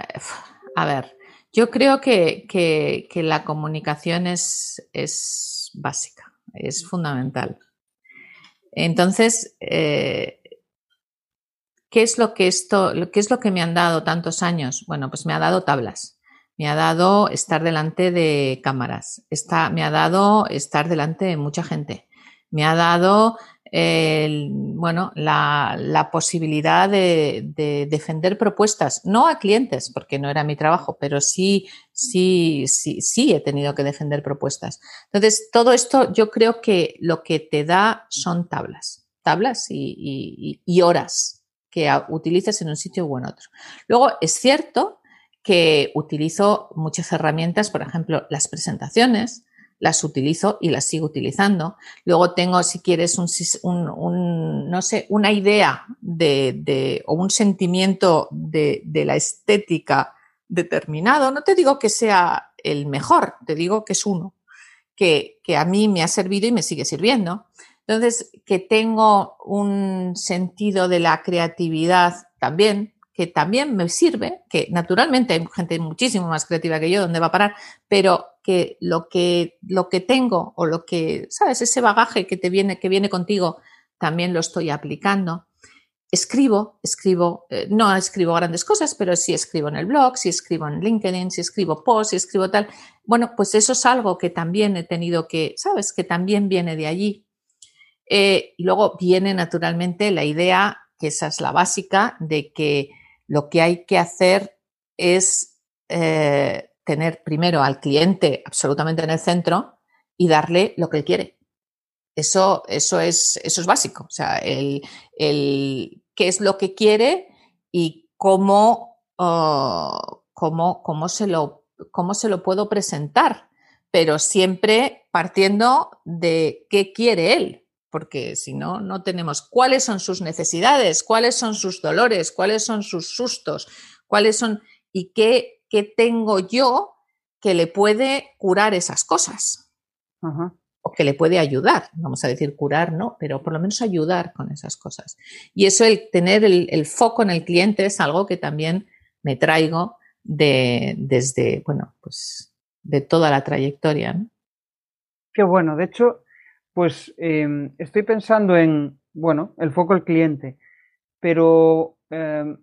a ver, yo creo que, la comunicación es, es básica, es fundamental. Entonces, eh, ¿qué es lo que esto, qué es lo que me han dado tantos años? Bueno, pues me ha dado tablas, me ha dado estar delante de cámaras, me ha dado estar delante de mucha gente, me ha dado bueno, la, posibilidad de, defender propuestas, no a clientes, porque no era mi trabajo, pero sí, sí, sí, sí he tenido que defender propuestas. Entonces, todo esto yo creo que lo que te da son tablas, tablas y, horas que utilices en un sitio u en otro. Luego, es cierto que utilizo muchas herramientas, por ejemplo, las presentaciones, las utilizo y las sigo utilizando. Luego tengo, si quieres, un, no sé, una idea de, o un sentimiento de, la estética determinado. No te digo que sea el mejor, te digo que es uno, que, que a mí me ha servido y me sigue sirviendo. Entonces, que tengo un sentido de la creatividad también, que también me sirve, que naturalmente hay gente muchísimo más creativa que yo, ¿dónde va a parar? Pero lo que, lo que tengo o lo que, ¿sabes? Ese bagaje que te viene, que viene contigo, también lo estoy aplicando. Escribo, escribo, eh, no escribo grandes cosas, pero sí escribo en el blog, sí escribo en LinkedIn, sí escribo post, sí escribo tal. Bueno, pues eso es algo que también he tenido que, ¿sabes? Que también viene de allí. Eh, y luego viene naturalmente la idea, que esa es la básica, de que lo que hay que hacer es eh, tener primero al cliente absolutamente en el centro y darle lo que él quiere. Eso, eso, es, eso es básico. O sea, el, qué es lo que quiere y cómo, oh, cómo, cómo, se lo, cómo se lo puedo presentar, pero siempre partiendo de qué quiere él porque si no, no tenemos cuáles son sus necesidades, cuáles son sus dolores, cuáles son sus sustos, cuáles son y qué, qué tengo yo que le puede curar esas cosas. O que le puede ayudar, vamos a decir curar, ¿no? Pero por lo menos ayudar con esas cosas. Y eso, el tener el, foco en el cliente es algo que también me traigo de, desde, bueno, pues de toda la trayectoria. ¿no? Qué bueno. De hecho, pues em, estoy pensando en, bueno, el foco del cliente, pero em,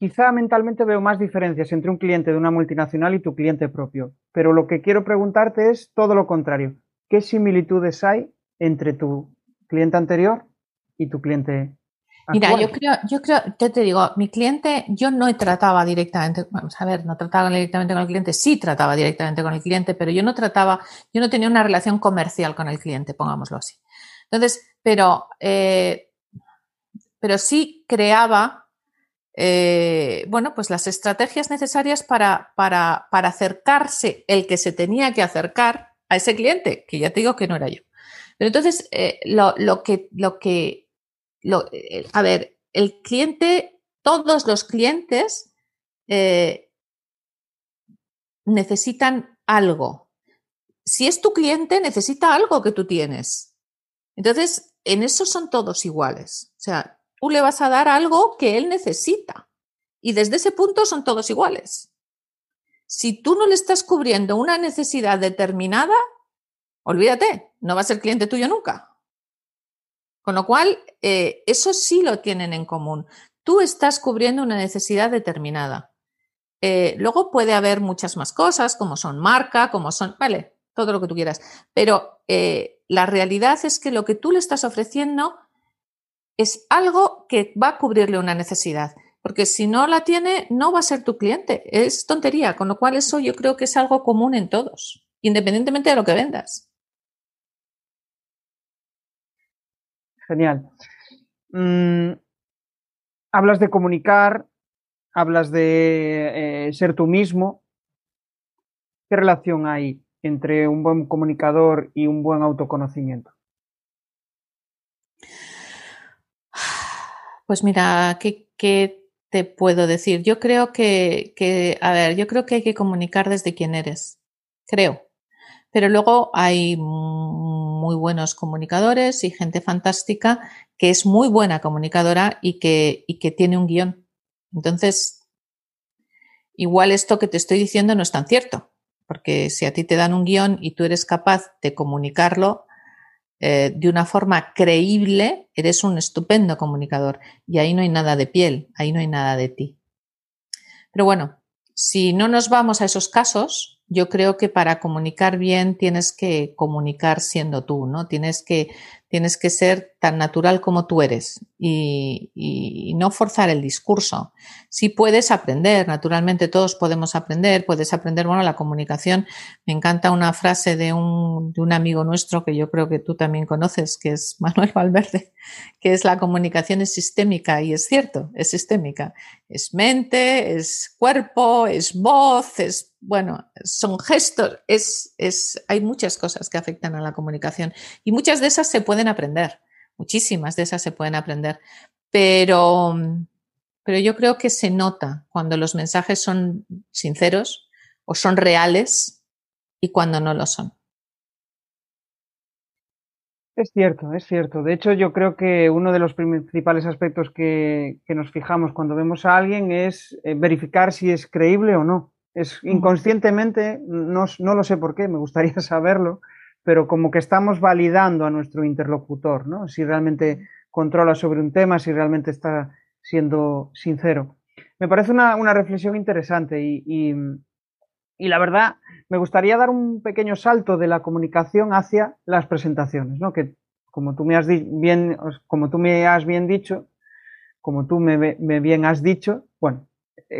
quizá mentalmente veo más diferencias entre un cliente de una multinacional y tu cliente propio. Pero lo que quiero preguntarte es todo lo contrario. ¿Qué similitudes hay entre tu cliente anterior y tu cliente Mira, yo creo, yo creo, yo te digo, mi cliente, yo no trataba directamente, vamos a ver, no trataba directamente con el cliente, sí trataba directamente con el cliente, pero yo no trataba, yo no tenía una relación comercial con el cliente, pongámoslo así. Entonces, pero, eh, pero sí creaba eh, bueno, pues las estrategias necesarias para, para, para, acercarse el que se tenía que acercar a ese cliente, que ya te digo que no era yo. Pero entonces, eh, lo, lo, que, lo que, lo, eh, a ver, el cliente, todos los clientes necesitan algo. Si es tu cliente, necesita algo que tú tienes. Entonces, en eso son todos iguales. O sea, tú le vas a dar algo que él necesita. Y desde ese punto son todos iguales. Si tú no le estás cubriendo una necesidad determinada, olvídate, no va a ser cliente tuyo nunca. Con lo cual, eh, eso sí lo tienen en común. Tú estás cubriendo una necesidad determinada. Eh, luego puede haber muchas más cosas, como son marca, como son, vale, todo lo que tú quieras. Pero eh, la realidad es que lo que tú le estás ofreciendo es algo que va a cubrirle una necesidad. Porque si no la tiene, no va a ser tu cliente. Es tontería. Con lo cual, eso yo creo que es algo común en todos, independientemente de lo que vendas. Genial. Mm, hablas de comunicar, hablas de eh, ser tú mismo. ¿Qué relación hay entre un buen comunicador y un buen autoconocimiento? Pues mira, ¿qué, te puedo decir? Yo creo que, que, a ver, yo creo que hay que comunicar desde quién eres, creo. Pero luego hay muy buenos comunicadores y gente fantástica que es muy buena comunicadora y que, y que tiene un guion. Entonces, igual esto que te estoy diciendo no es tan cierto, porque si a ti te dan un guion y tú eres capaz de comunicarlo, eh, de una forma creíble, eres un estupendo comunicador. Y ahí no hay nada de piel, ahí no hay nada de ti. Pero bueno, si no nos vamos a esos casos, yo creo que para comunicar bien tienes que comunicar siendo tú, ¿no? Tienes que, tienes que ser tan natural como tú eres y, no forzar el discurso. Si puedes aprender, naturalmente todos podemos aprender, puedes aprender, bueno, la comunicación. Me encanta una frase de un, de un amigo nuestro que yo creo que tú también conoces, que es Manuel Valverde, que es la comunicación es sistémica y es cierto, es sistémica. Es mente, es cuerpo, es voz, es bueno, son gestos, es, es, hay muchas cosas que afectan a la comunicación y muchas de esas se pueden aprender, muchísimas de esas se pueden aprender, pero, pero yo creo que se nota cuando los mensajes son sinceros o son reales y cuando no lo son. Es cierto, es cierto. De hecho, yo creo que uno de los principales aspectos que, que nos fijamos cuando vemos a alguien es eh, verificar si es creíble o no. Es inconscientemente, no, no, lo sé por qué, me gustaría saberlo, pero como que estamos validando a nuestro interlocutor, ¿no? Si realmente controla sobre un tema, si realmente está siendo sincero. Me parece una, una reflexión interesante y, y, y, la verdad me gustaría dar un pequeño salto de la comunicación hacia las presentaciones, ¿no? Que como tú me has bien, como tú me has bien dicho, como tú me, me bien has dicho, bueno,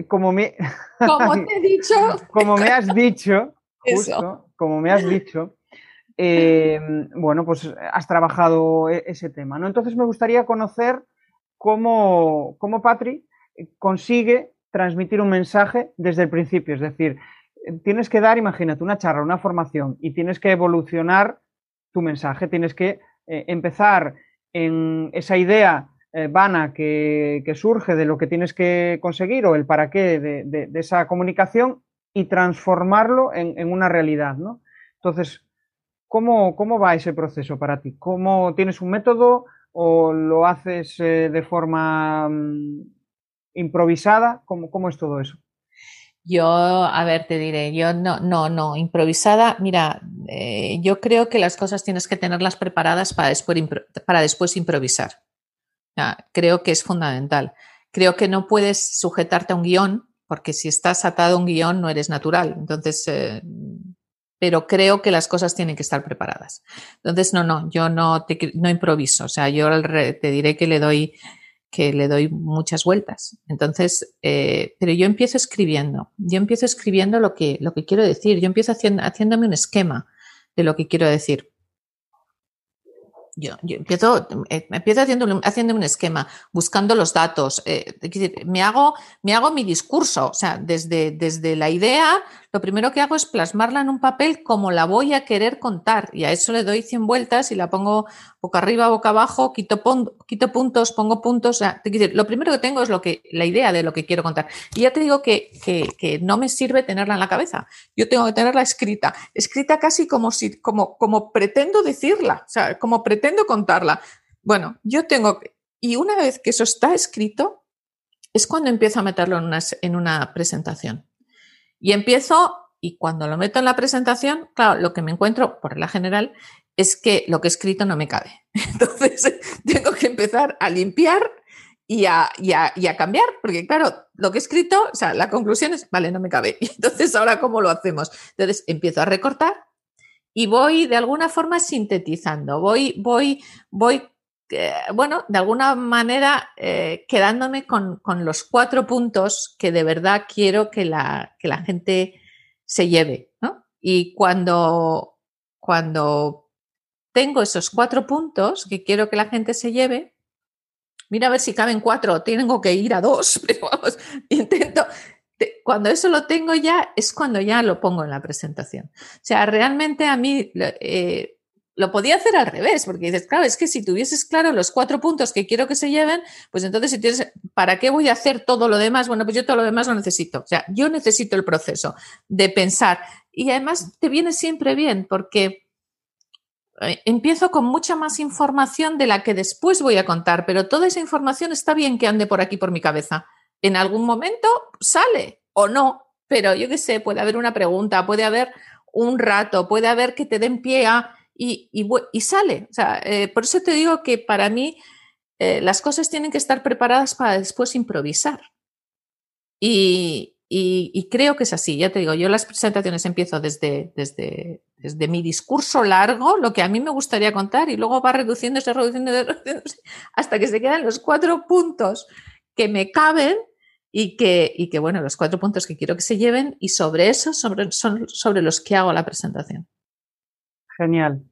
como me... Como te he dicho. como me has dicho, justo, como me has dicho, em, bueno, pues has trabajado e, ese tema, ¿no? Entonces me gustaría conocer cómo, cómo Patri consigue transmitir un mensaje desde el principio, es decir, tienes que dar, imagínate, una charla, una formación y tienes que evolucionar tu mensaje, tienes que eh, empezar en esa idea eh, vana que, surge de lo que tienes que conseguir o el para qué de, esa comunicación y transformarlo en, una realidad, ¿no? Entonces, ¿cómo, ¿cómo, va ese proceso para ti? ¿Cómo tienes un método o lo haces eh, de forma mm, improvisada? ¿Cómo, ¿Cómo es todo eso? Yo, a ver, te diré, yo no, no, no, improvisada, mira, eh, yo creo que las cosas tienes que tenerlas preparadas para después, para después improvisar creo que es fundamental. Creo que no puedes sujetarte a un guion, porque si estás atado a un guion no eres natural. Entonces, eh, pero creo que las cosas tienen que estar preparadas. Entonces, no, no, yo no, no improviso. O sea, yo te diré que le doy que le doy muchas vueltas. Entonces, eh, pero yo empiezo escribiendo, yo empiezo escribiendo lo que, lo que quiero decir, yo empiezo haciéndome un esquema de lo que quiero decir. Yo, empiezo, eh, empiezo haciendo, haciendo un esquema, buscando los datos, eh, me, hago, me hago mi discurso, o sea, desde, desde la idea, lo primero que hago es plasmarla en un papel como la voy a querer contar y a eso le doy 100 vueltas y la pongo boca arriba, boca abajo, quito, puntos, pongo puntos, lo primero que tengo es lo que, la idea de lo que quiero contar. Y ya te digo que, que, no me sirve tenerla en la cabeza, yo tengo que tenerla escrita, escrita casi como si, como, como pretendo decirla, o sea, como pretendo contarla. Bueno, yo tengo, y una vez que eso está escrito, es cuando empiezo a meterlo en una presentación. Y empiezo, y cuando lo meto en la presentación, claro, lo que me encuentro, por la general, es que lo que he escrito no me cabe. Entonces, tengo que empezar a limpiar y a, y, a, cambiar, porque claro, lo que he escrito, o sea, la conclusión es, vale, no me cabe. Y entonces, ahora, ¿cómo lo hacemos? Entonces, empiezo a recortar y voy de alguna forma sintetizando, voy, voy, voy, bueno, de alguna manera eh, quedándome con, los cuatro puntos que de verdad quiero que la, que la gente se lleve, ¿no? Y cuando, cuando tengo esos cuatro puntos que quiero que la gente se lleve, mira a ver si caben cuatro, tengo que ir a dos, pero vamos, intento, cuando eso lo tengo ya, es cuando ya lo pongo en la presentación. O sea, realmente a mí eh, lo podía hacer al revés, porque dices, claro, es que si tuvieses claro los cuatro puntos que quiero que se lleven, pues entonces si tienes, ¿para qué voy a hacer todo lo demás? Bueno, pues yo todo lo demás lo necesito. O sea, yo necesito el proceso de pensar. Y además te viene siempre bien, porque eh, empiezo con mucha más información de la que después voy a contar, pero toda esa información está bien que ande por aquí, por mi cabeza en algún momento sale o no, pero yo qué sé, puede haber una pregunta, puede haber un rato, puede haber que te den pie a, y, y, sale. O sea, eh, por eso te digo que para mí eh, las cosas tienen que estar preparadas para después improvisar. Y, y, creo que es así, ya te digo, yo las presentaciones empiezo desde, desde, desde mi discurso largo, lo que a mí me gustaría contar, y luego va reduciéndose, reduciéndose, reduciéndose hasta que se quedan los cuatro puntos que me caben y que, y que, bueno, los cuatro puntos que quiero que se lleven y sobre eso sobre, son sobre los que hago la presentación. Genial.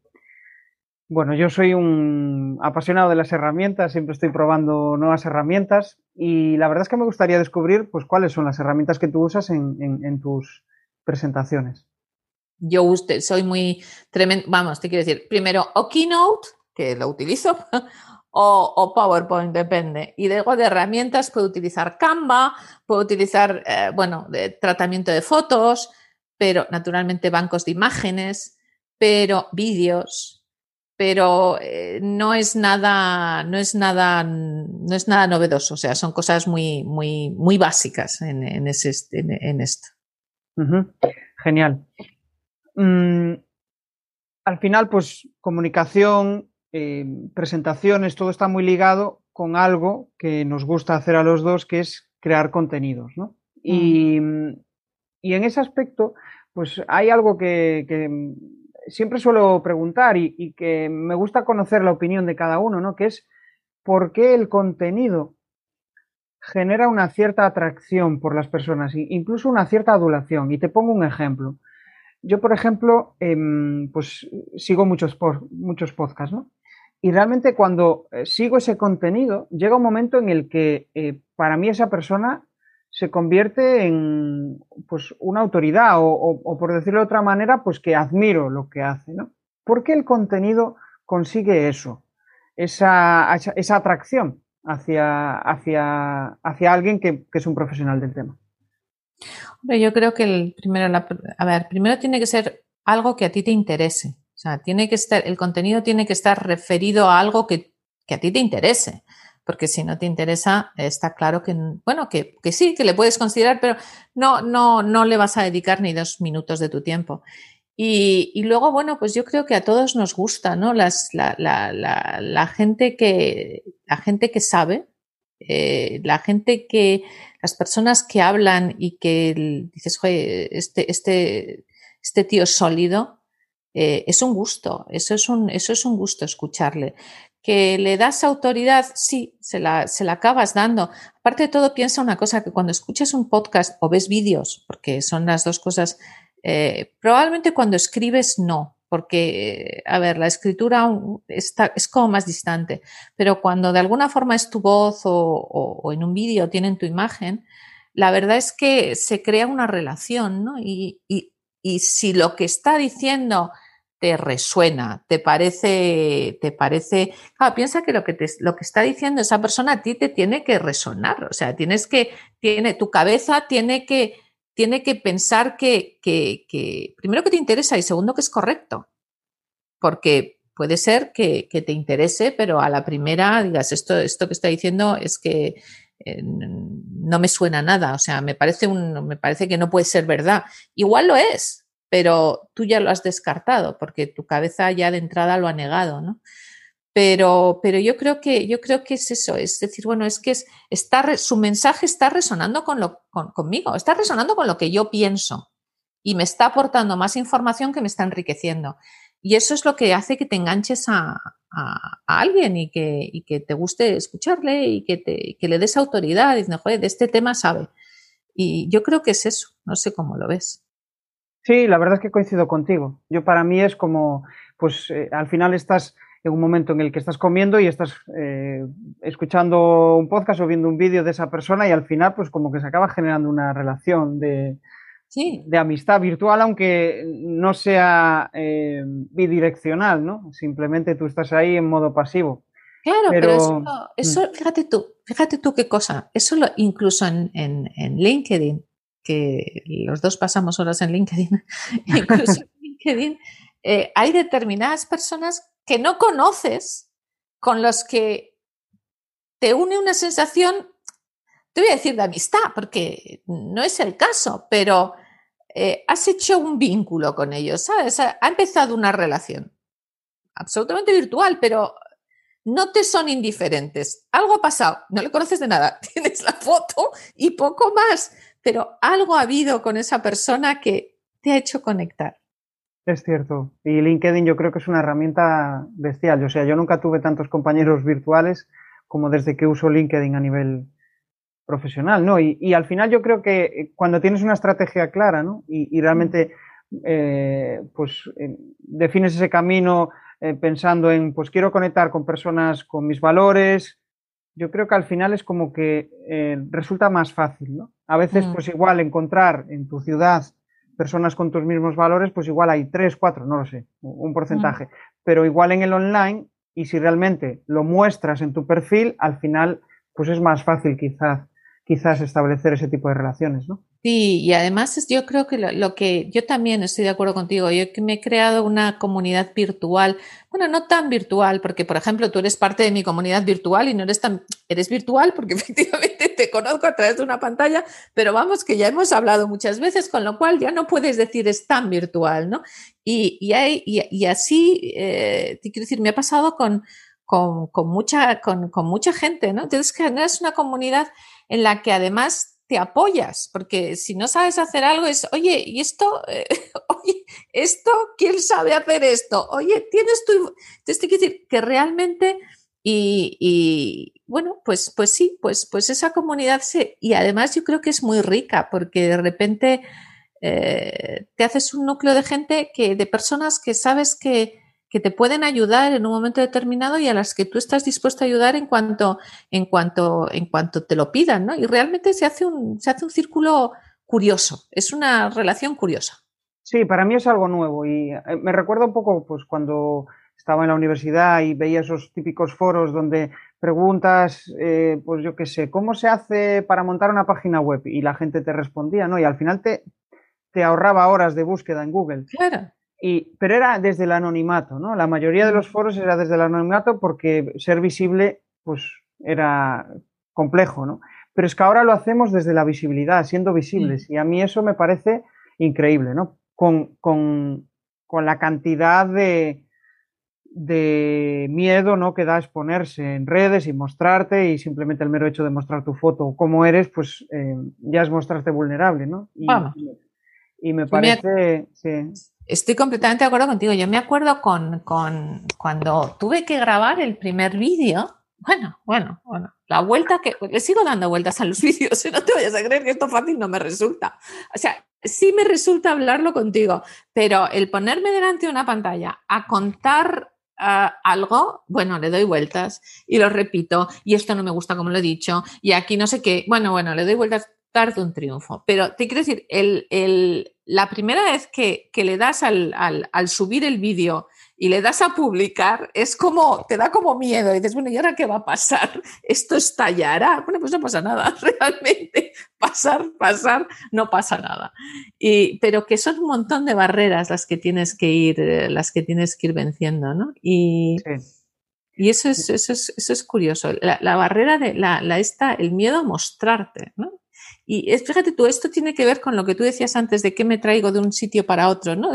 Bueno, yo soy un apasionado de las herramientas, siempre estoy probando nuevas herramientas y la verdad es que me gustaría descubrir pues, cuáles son las herramientas que tú usas en, tus presentaciones. Yo usted, soy muy tremendo, vamos, te quiero decir, primero o Keynote, que lo utilizo, o, PowerPoint, depende. Y luego de herramientas puedo utilizar Canva, puedo utilizar, eh, bueno, de tratamiento de fotos, pero naturalmente bancos de imágenes, pero vídeos, pero eh, no es nada, no es nada, no es nada novedoso. O sea, son cosas muy, muy, muy básicas en, ese, en, esto. Genial. Mm, al final, pues comunicación, eh, presentaciones, todo está muy ligado con algo que nos gusta hacer a los dos, que es crear contenidos, ¿no? Y, en ese aspecto, pues hay algo que, siempre suelo preguntar y, que me gusta conocer la opinión de cada uno, ¿no? Que es por qué el contenido genera una cierta atracción por las personas, incluso una cierta adulación. Y te pongo un ejemplo. Yo, por ejemplo, em, pues sigo muchos, muchos podcasts, ¿no? Y realmente cuando eh, sigo ese contenido, llega un momento en el que eh, para mí esa persona se convierte en pues una autoridad o, por decirlo de otra manera, pues que admiro lo que hace, ¿no? ¿Por qué el contenido consigue eso? Esa, esa, atracción hacia, hacia, hacia alguien que, es un profesional del tema. yo creo que el primero, a ver, primero tiene que ser algo que a ti te interese. O sea, tiene que estar, el contenido tiene que estar referido a algo que, a ti te interese. Porque si no te interesa, está claro que, bueno, que, sí, que le puedes considerar, pero no, no, no le vas a dedicar ni dos minutos de tu tiempo. Y, luego, bueno, pues yo creo que a todos nos gusta, ¿no? Las, la, la, gente que, la gente que sabe, eh, la gente que, las personas que hablan y que dices, oye, este, este, este tío sólido, eh, es un gusto, eso es un, eso es un gusto escucharle. Que le das autoridad, sí, se la, se la acabas dando. Aparte de todo, piensa una cosa, que cuando escuchas un podcast o ves vídeos, porque son las dos cosas, eh, probablemente cuando escribes no, porque, a ver, la escritura está, es como más distante, pero cuando de alguna forma es tu voz o, en un vídeo tienen tu imagen, la verdad es que se crea una relación, ¿no? Y, si lo que está diciendo te resuena, te parece, te parece, claro, piensa que lo que, te, lo que está diciendo esa persona a ti te tiene que resonar, o sea, tienes que, tiene, tu cabeza tiene que, tiene que pensar que, primero que te interesa y segundo que es correcto. Porque puede ser que, te interese, pero a la primera digas, esto, esto que está diciendo es que eh, no me suena nada, o sea, me parece, un, me parece que no puede ser verdad. Igual lo es, pero tú ya lo has descartado porque tu cabeza ya de entrada lo ha negado, ¿no? Pero, pero yo creo que yo creo que es eso, es decir, bueno, es que es, está, su mensaje está resonando con lo, conmigo, está resonando con lo que yo pienso y me está aportando más información que me está enriqueciendo. Y eso es lo que hace que te enganches a, alguien y que, que, te guste escucharle y que, te, que le des autoridad. Y dices, joder, de este tema sabe. Y yo creo que es eso, no sé cómo lo ves. Sí, la verdad es que coincido contigo. Yo para mí es como, pues eh, al final estás en un momento en el que estás comiendo y estás eh, escuchando un podcast o viendo un vídeo de esa persona y al final pues como que se acaba generando una relación de, de amistad virtual, aunque no sea eh, bidireccional, ¿no? Simplemente tú estás ahí en modo pasivo. Claro, pero, eso, mm. fíjate tú, fíjate tú qué cosa, eso lo, incluso en, en, LinkedIn, que los dos pasamos horas en LinkedIn, incluso en LinkedIn, eh, hay determinadas personas que no conoces, con los que te une una sensación, te voy a decir de amistad, porque no es el caso, pero eh, has hecho un vínculo con ellos, ¿sabes? Ha empezado una relación absolutamente virtual, pero no te son indiferentes. Algo ha pasado, no le conoces de nada, tienes la foto y poco más, pero algo ha habido con esa persona que te ha hecho conectar. Es cierto. Y LinkedIn yo creo que es una herramienta bestial. O sea, yo nunca tuve tantos compañeros virtuales como desde que uso LinkedIn a nivel profesional, ¿no? Y, al final yo creo que eh, cuando tienes una estrategia clara, ¿no? Y, realmente, eh, pues, defines ese camino eh, pensando en, pues, quiero conectar con personas con mis valores, yo creo que al final es como que resulta más fácil, ¿no? A veces, mm. pues, igual encontrar en tu ciudad personas con tus mismos valores, pues igual hay tres, cuatro, no lo sé, un porcentaje. Mm. Pero igual en el online, y si realmente lo muestras en tu perfil, al final, pues es más fácil quizás, quizás establecer ese tipo de relaciones, ¿no? Sí, y además yo creo que lo, que yo también estoy de acuerdo contigo, yo que me he creado una comunidad virtual, bueno, no tan virtual, porque por ejemplo tú eres parte de mi comunidad virtual y no eres tan, eres virtual porque efectivamente te conozco a través de una pantalla, pero vamos que ya hemos hablado muchas veces, con lo cual ya no puedes decir es tan virtual, ¿no? Y, y, hay, y, así, eh, quiero decir, me ha pasado con, con, con mucha, con, con mucha gente, ¿no? Entonces, es una comunidad en la que además te apoyas, porque si no sabes hacer algo es, oye, ¿y esto? oye, ¿esto? ¿Quién sabe hacer esto? Oye, tienes tu... Entonces, te quiero decir que realmente, y, bueno, pues, pues sí, pues, pues esa comunidad se... Y además yo creo que es muy rica, porque de repente eh, te haces un núcleo de gente, que de personas que sabes que que te pueden ayudar en un momento determinado y a las que tú estás dispuesto a ayudar en cuanto, en cuanto, en cuanto te lo pidan, ¿no? Y realmente se hace un, se hace un círculo curioso, es una relación curiosa. Sí, para mí es algo nuevo y eh, me recuerda un poco pues cuando estaba en la universidad y veía esos típicos foros donde preguntas, eh, pues yo qué sé, ¿cómo se hace para montar una página web? Y la gente te respondía, ¿no? Y al final te, te ahorraba horas de búsqueda en Google. Claro. Y, pero era desde el anonimato, ¿no? La mayoría de los foros era desde el anonimato porque ser visible, pues, era complejo, ¿no? Pero es que ahora lo hacemos desde la visibilidad, siendo visibles. Y a mí eso me parece increíble, ¿no? Con, con, con la cantidad de, de miedo ¿no? que da exponerse en redes y mostrarte y simplemente el mero hecho de mostrar tu foto o cómo eres, pues eh, ya es mostrarte vulnerable, ¿no? Y, y me parece... Sí. Estoy completamente de acuerdo contigo. Yo me acuerdo con, con cuando tuve que grabar el primer vídeo, bueno, bueno, bueno. La vuelta que le sigo dando vueltas a los vídeos, no te vayas a creer que esto fácil no me resulta. O sea, sí me resulta hablarlo contigo, pero el ponerme delante de una pantalla a contar ah, algo, bueno, le doy vueltas y lo repito, y esto no me gusta como lo he dicho, y aquí no sé qué, bueno, bueno, le doy vueltas tarde un triunfo. Pero te quiero decir, el, la primera vez que, le das al, al subir el vídeo y le das a publicar, es como, te da como miedo. Y dices, bueno, ¿y ahora qué va a pasar? ¿Esto estallará? Bueno, pues no pasa nada, realmente. Pasar, pasar, no pasa nada. Y, pero que son un montón de barreras las que tienes que ir, eh, las que tienes que ir venciendo, ¿no? Y, y eso, es, eso, es, eso es curioso. La, barrera de la, la esta, el miedo a mostrarte, ¿no? Y fíjate tú, esto tiene que ver con lo que tú decías antes de que me traigo de un sitio para otro, ¿no?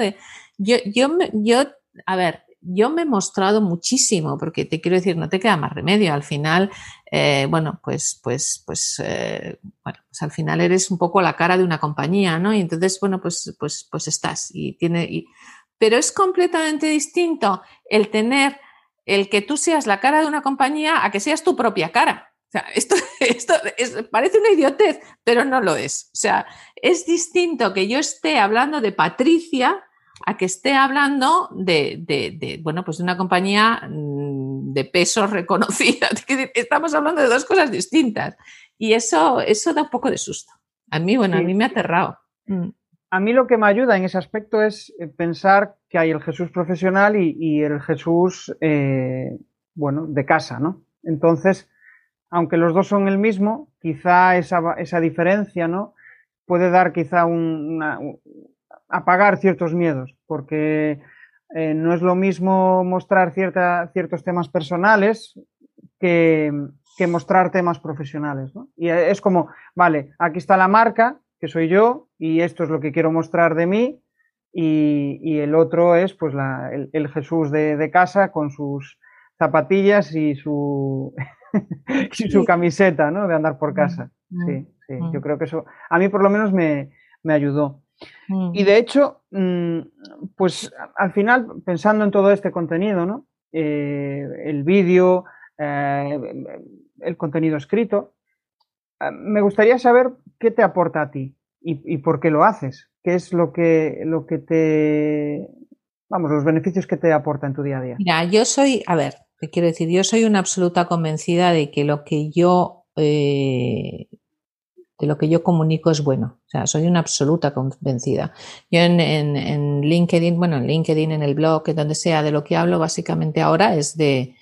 Yo, yo, yo a ver, yo me he mostrado muchísimo, porque te quiero decir, no te queda más remedio. Al final, eh, bueno, pues, pues, pues, eh, bueno, pues al final eres un poco la cara de una compañía, ¿no? Y entonces, bueno, pues, pues, pues estás y tiene, pero es completamente distinto el tener, el que tú seas la cara de una compañía a que seas tu propia cara. Sea, esto, esto parece una idiotez, pero no lo es. O sea, es distinto que yo esté hablando de Patricia a que esté hablando de, bueno, pues de una compañía mm, de peso reconocida. Estamos hablando de dos cosas distintas. Y eso, eso da un poco de susto. A mí, bueno, a mí me ha aterrado. Mm. A mí lo que me ayuda en ese aspecto es eh, pensar que hay el Jesús profesional y, el Jesús, eh, bueno, de casa, ¿no? Entonces, aunque los dos son el mismo, quizá esa, esa diferencia, ¿no? Puede dar quizá una, apagar ciertos miedos, porque eh, no es lo mismo mostrar cierta, ciertos temas personales que, mostrar temas profesionales. Y es como, vale, aquí está la marca, que soy yo, y esto es lo que quiero mostrar de mí, y, el otro es pues el, Jesús de, casa con sus zapatillas y su, su camiseta ¿no? de andar por casa. Mm, sí, sí, yo mm. creo que eso a mí por lo menos me, me ayudó. Y de hecho, mm, pues al final, pensando en todo este contenido, ¿no? Eh, el vídeo, eh, el contenido escrito, eh, me gustaría saber qué te aporta a ti y, por qué lo haces. ¿Qué es lo que, lo que te, vamos, los beneficios que te aporta en tu día a día? Mira, yo soy, a ver, quiero decir, yo soy una absoluta convencida de que lo que yo de lo que yo comunico es bueno. O sea, soy una absoluta convencida. Yo en, en, LinkedIn, bueno, en LinkedIn, en el blog, en donde sea, de lo que hablo básicamente ahora es de,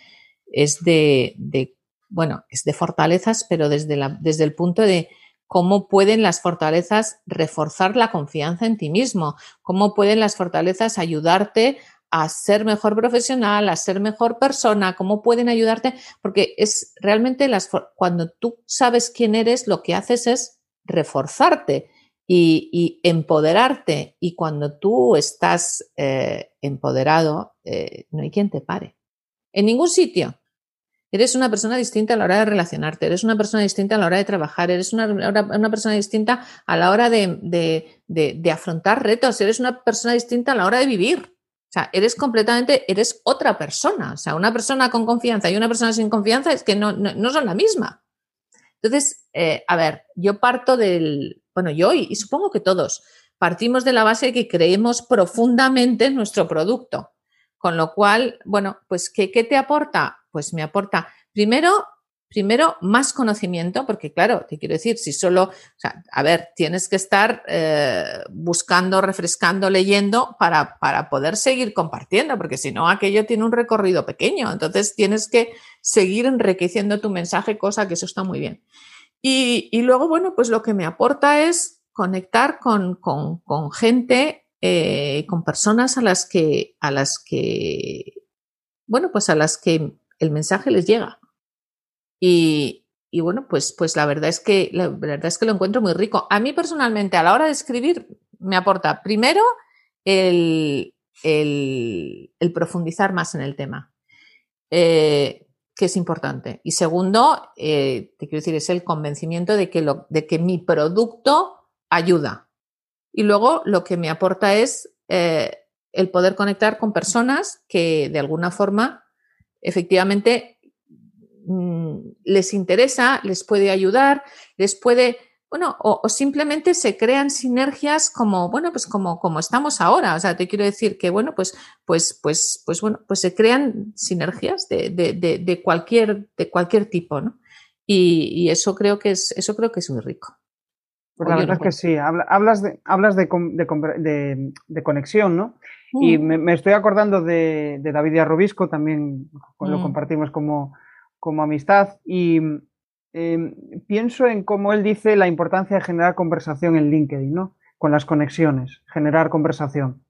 es de, de bueno, es de fortalezas, pero desde, la, desde el punto de cómo pueden las fortalezas reforzar la confianza en ti mismo, cómo pueden las fortalezas ayudarte a ser mejor profesional, a ser mejor persona, cómo pueden ayudarte, porque es realmente las, cuando tú sabes quién eres, lo que haces es reforzarte y, empoderarte. Y cuando tú estás eh, empoderado, eh, no hay quien te pare. En ningún sitio. Eres una persona distinta a la hora de relacionarte, eres una persona distinta a la hora de trabajar, eres una, una persona distinta a la hora de, de, de afrontar retos, eres una persona distinta a la hora de vivir. O sea, eres completamente, eres otra persona. O sea, una persona con confianza y una persona sin confianza es que no, no, son la misma. Entonces, eh, a ver, yo parto del, bueno, yo y, supongo que todos partimos de la base que creemos profundamente en nuestro producto. Con lo cual, bueno, pues ¿qué, ¿qué te aporta? Pues me aporta, primero, primero, más conocimiento, porque claro, te quiero decir, si solo, o sea, a ver, tienes que estar eh, buscando, refrescando, leyendo para, para poder seguir compartiendo, porque si no, aquello tiene un recorrido pequeño, entonces tienes que seguir enriqueciendo tu mensaje, cosa que eso está muy bien. Y, y luego, bueno, pues lo que me aporta es conectar con, con, con gente, eh, con personas a las que, a las que, bueno, pues a las que el mensaje les llega. Y, bueno, pues, pues la verdad es que la verdad es que lo encuentro muy rico. A mí personalmente, a la hora de escribir, me aporta primero el, profundizar más en el tema, eh, que es importante. Y segundo, eh, te quiero decir, es el convencimiento de que, lo, de que mi producto ayuda. Y luego lo que me aporta es eh, el poder conectar con personas que de alguna forma efectivamente les interesa, les puede ayudar, les puede bueno, o, simplemente se crean sinergias como, bueno, pues como, como estamos ahora. O sea, te quiero decir que, bueno, pues, pues, pues, pues bueno, pues se crean sinergias de, de, de, cualquier, de cualquier tipo, ¿no? Y, eso creo que es, eso creo que es muy rico. Pues la verdad es que sí, hablas de, hablas de, conexión, ¿no? Y mm. me, estoy acordando de, David y Arrobisco, también lo mm. compartimos como, como amistad. Y Em, pienso en cómo él dice la importancia de generar conversación en LinkedIn, ¿no? Con las conexiones, generar conversación.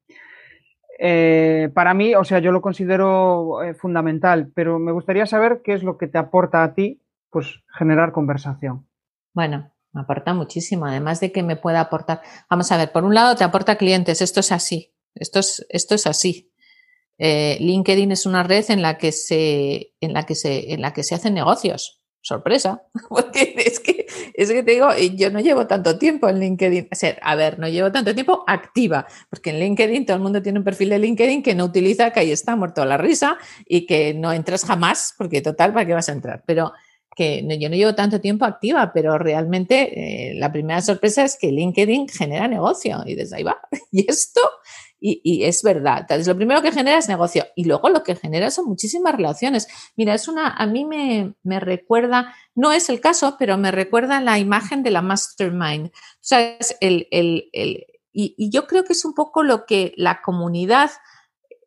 Eh, para mí, o sea, yo lo considero eh, fundamental, pero me gustaría saber qué es lo que te aporta a ti, pues, generar conversación. Bueno, me aporta muchísimo, además de que me pueda aportar. Vamos a ver, por un lado te aporta clientes, esto es así, esto es, esto es así. Eh, LinkedIn es una red en la que se, en la que se, en la que se hacen negocios sorpresa, es que, es que te digo, yo no llevo tanto tiempo en LinkedIn, a ver, no llevo tanto tiempo activa, porque en LinkedIn todo el mundo tiene un perfil de LinkedIn que no utiliza, que ahí está muerto la risa y que no entras jamás, porque total, ¿para qué vas a entrar? Pero que yo no llevo tanto tiempo activa, pero realmente eh, la primera sorpresa es que LinkedIn genera negocio y desde ahí va. Y esto y, es verdad. Entonces, lo primero que genera es negocio y luego lo que genera son muchísimas relaciones. Mira, es una, a mí me, me recuerda, no es el caso, pero me recuerda la imagen de la mastermind. O sea, es el, el, el y, y yo creo que es un poco lo que la comunidad,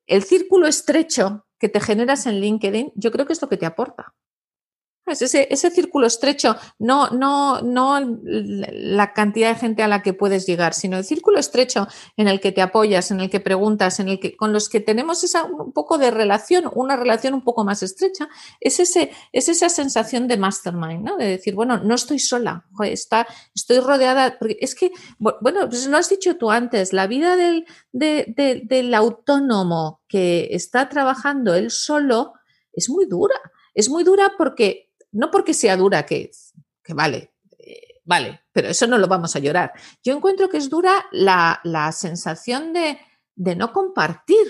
el círculo estrecho que te generas en LinkedIn, yo creo que es lo que te aporta. Ese, ese círculo estrecho, no, no, no la cantidad de gente a la que puedes llegar, sino el círculo estrecho en el que te apoyas, en el que preguntas, en el que, con los que tenemos esa, un poco de relación, una relación un poco más estrecha, es, ese, es esa sensación de mastermind, ¿no? De decir, bueno, no estoy sola, está, estoy rodeada, porque es que, bueno, pues lo has dicho tú antes, la vida del, del autónomo que está trabajando él solo es muy dura. Es muy dura porque no porque sea dura, que, que vale, eh, vale, pero eso no lo vamos a llorar. Yo encuentro que es dura la, la sensación de, de, no compartir,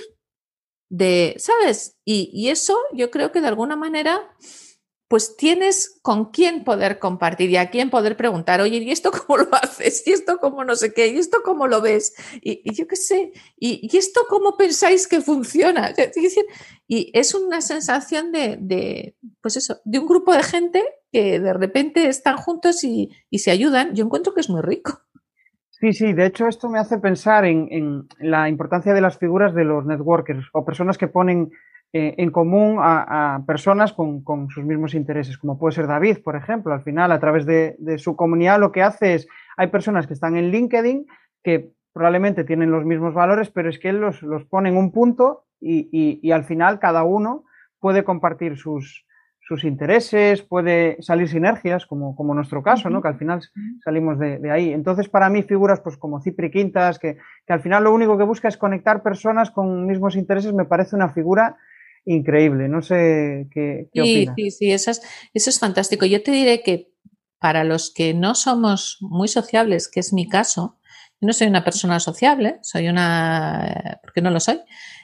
de, ¿sabes? Y, y, eso yo creo que de alguna manera pues tienes con quién poder compartir y a quién poder preguntar, oye, ¿y esto cómo lo haces? ¿Y esto cómo no sé qué? ¿Y esto cómo lo ves? Y, yo qué sé, ¿Y, esto cómo pensáis que funciona? Y es una sensación de, pues eso, de un grupo de gente que de repente están juntos y, se ayudan. Yo encuentro que es muy rico. Sí, sí, de hecho esto me hace pensar en, en la importancia de las figuras de los networkers o personas que ponen eh, en común a, personas con, sus mismos intereses, como puede ser David, por ejemplo. Al final, a través de, su comunidad, lo que hace es, hay personas que están en LinkedIn que probablemente tienen los mismos valores, pero es que él los, pone en un punto y, al final cada uno puede compartir sus, sus intereses, puede salir sinergias, como, como nuestro caso, ¿no? que al final salimos de, ahí. Entonces, para mí, figuras pues, como Cipri Quintas, que, que, al final lo único que busca es conectar personas con mismos intereses, me parece una figura increíble. No sé qué, qué sí, Sí, sí, eso es, eso es fantástico. Yo te diré que para los que no somos muy sociables, que es mi caso, yo no soy una persona sociable, soy una, porque no lo soy.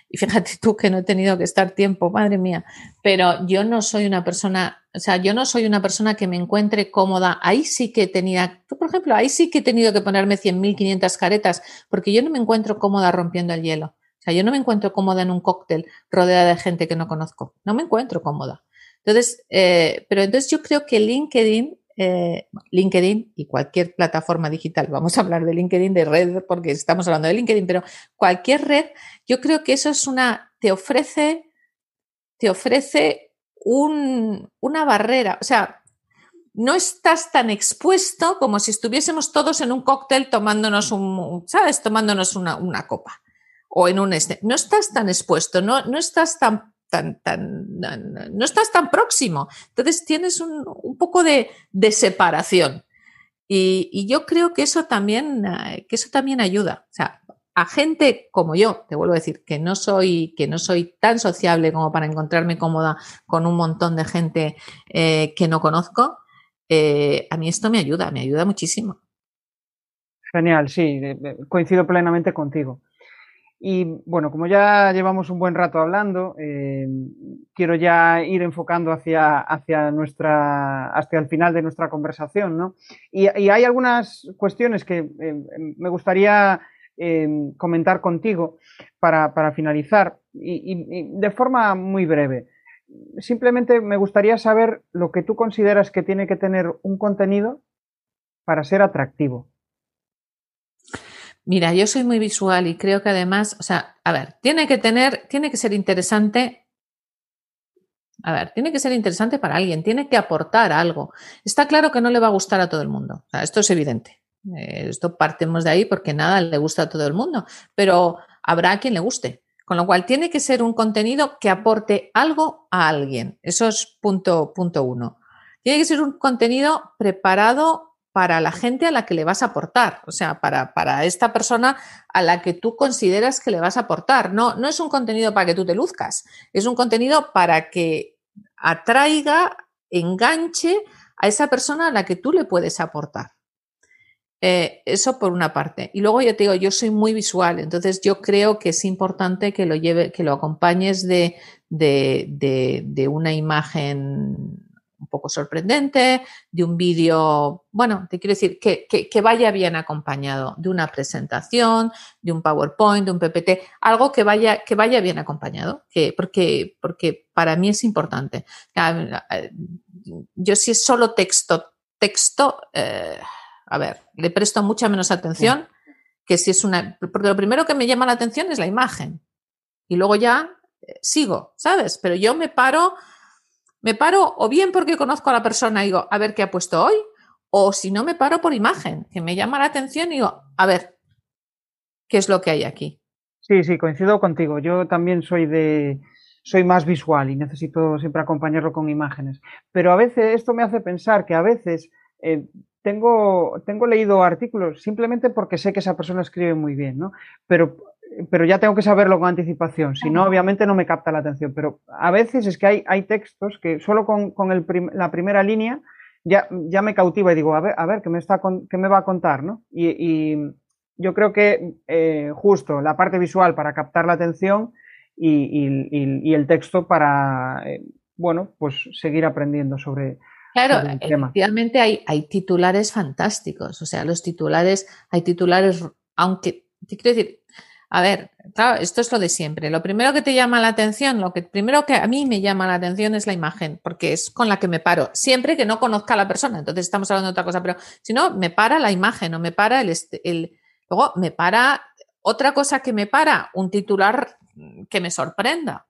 Y fíjate tú que no he tenido que estar tiempo, madre mía, pero yo no soy una persona, o sea, yo no soy una persona que me encuentre cómoda. Ahí sí que tenía, por ejemplo, ahí sí que he tenido que ponerme 100.500 caretas, porque yo no me encuentro cómoda rompiendo el hielo. O sea, yo no me encuentro cómoda en un cóctel rodeada de gente que no conozco. No me encuentro cómoda. Entonces, eh, pero entonces yo creo que LinkedIn, eh, LinkedIn y cualquier plataforma digital, vamos a hablar de LinkedIn, de red, porque estamos hablando de LinkedIn, pero cualquier red, yo creo que eso es una, te ofrece, te ofrece un, una barrera. O sea, no estás tan expuesto como si estuviésemos todos en un cóctel tomándonos un, ¿sabes? Tomándonos una copa o en un este. No estás tan expuesto, no, no estás tan, tan, tan, no estás tan próximo. Entonces tienes un, un poco de, de separación. Y, y, yo creo que eso también, eh, que eso también ayuda. O sea, a gente como yo, te vuelvo a decir, que no soy, que no soy tan sociable como para encontrarme cómoda con un montón de gente eh, que no conozco, eh, a mí esto me ayuda, me ayuda muchísimo. Genial, sí, coincido plenamente contigo. Y bueno, como ya llevamos un buen rato hablando, eh, quiero ya ir enfocando hacia, hacia, nuestra, hasta el final de nuestra conversación, ¿no? Y, hay algunas cuestiones que eh, me gustaría eh, comentar contigo para, para finalizar y, de forma muy breve. Simplemente me gustaría saber lo que tú consideras que tiene que tener un contenido para ser atractivo. Mira, yo soy muy visual y creo que además, o sea, a ver, tiene que tener, tiene que ser interesante. A ver, tiene que ser interesante para alguien, tiene que aportar algo. Está claro que no le va a gustar a todo el mundo. Esto es evidente. Eh, esto partemos de ahí porque nada le gusta a todo el mundo, pero habrá quien le guste. Con lo cual, tiene que ser un contenido que aporte algo a alguien. Eso es punto, punto uno. Tiene que ser un contenido preparado para la gente a la que le vas a aportar, o sea, para, para, esta persona a la que tú consideras que le vas a aportar. No, no es un contenido para que tú te luzcas, es un contenido para que atraiga, enganche a esa persona a la que tú le puedes aportar. Eh, eso por una parte. Y luego ya te digo, yo soy muy visual, entonces yo creo que es importante que lo que lo acompañes de, de, de una imagen un poco sorprendente, de un vídeo, bueno, te quiero decir, que, que, vaya bien acompañado de una presentación, de un PowerPoint, de un PPT, algo que vaya, que vaya bien acompañado, que, porque, porque para mí es importante. Yo si es solo texto, texto, eh, a ver, le presto mucha menos atención que si es una, porque lo primero que me llama la atención es la imagen y luego ya eh, sigo, ¿sabes? Pero yo me paro me paro o bien porque conozco a la persona y digo, a ver qué ha puesto hoy, o si no me paro por imagen, que me llama la atención y digo, a ver, ¿qué es lo que hay aquí? Sí, sí, coincido contigo. Yo también soy de soy más visual y necesito siempre acompañarlo con imágenes. Pero a veces esto me hace pensar que a veces eh, tengo, tengo leído artículos simplemente porque sé que esa persona escribe muy bien, ¿no? Pero pero ya tengo que saberlo con anticipación, si no, obviamente no me capta la atención. Pero a veces es que hay, hay textos que solo con, con el la primera línea ya, ya me cautiva y digo, a ver, a ver, ¿qué me, está qué me va a contar? ¿no? Y, y yo creo que eh, justo la parte visual para captar la atención y, y, y el texto para, eh, bueno, pues seguir aprendiendo sobre, Claro, efectivamente hay, hay titulares fantásticos, o sea, los titulares, hay titulares, aunque, te quiero decir, a ver, claro, esto es lo de siempre. Lo primero que te llama la atención, lo que primero que a mí me llama la atención es la imagen, porque es con la que me paro, siempre que no conozca a la persona. Entonces estamos hablando de otra cosa, pero si no, me para la imagen o me para el, el luego me para otra cosa que me para, un titular que me sorprenda.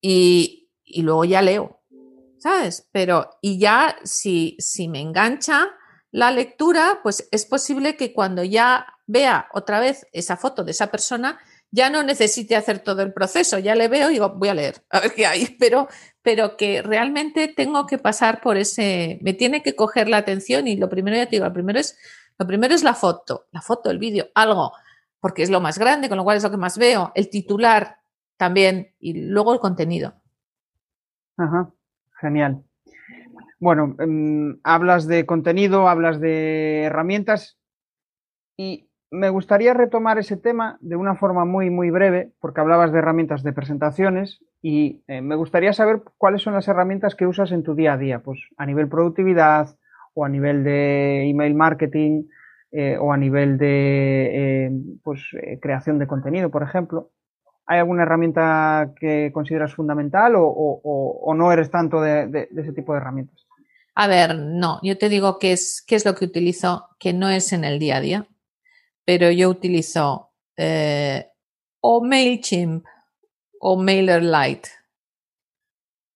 Y, y luego ya leo, ¿sabes? Pero, y ya si, si me engancha la lectura, pues es posible que cuando ya vea otra vez esa foto de esa persona, ya no necesite hacer todo el proceso, ya le veo y digo, voy a leer, a ver qué hay, pero, pero que realmente tengo que pasar por ese, me tiene que coger la atención y lo primero, ya te digo, lo primero es, lo primero es la foto, la foto, el vídeo, algo, porque es lo más grande, con lo cual es lo que más veo, el titular también y luego el contenido. Ajá, genial. Bueno, em, hablas de contenido, hablas de herramientas y me gustaría retomar ese tema de una forma muy, muy breve, porque hablabas de herramientas de presentaciones y eh, me gustaría saber cuáles son las herramientas que usas en tu día a día, pues a nivel productividad o a nivel de email marketing eh, o a nivel de eh, pues, creación de contenido, por ejemplo. ¿Hay alguna herramienta que consideras fundamental o, no eres tanto de, ese tipo de herramientas? A ver, no, yo te digo qué es, qué es lo que utilizo que no es en el día a día pero yo utilizo eh, o MailChimp o MailerLite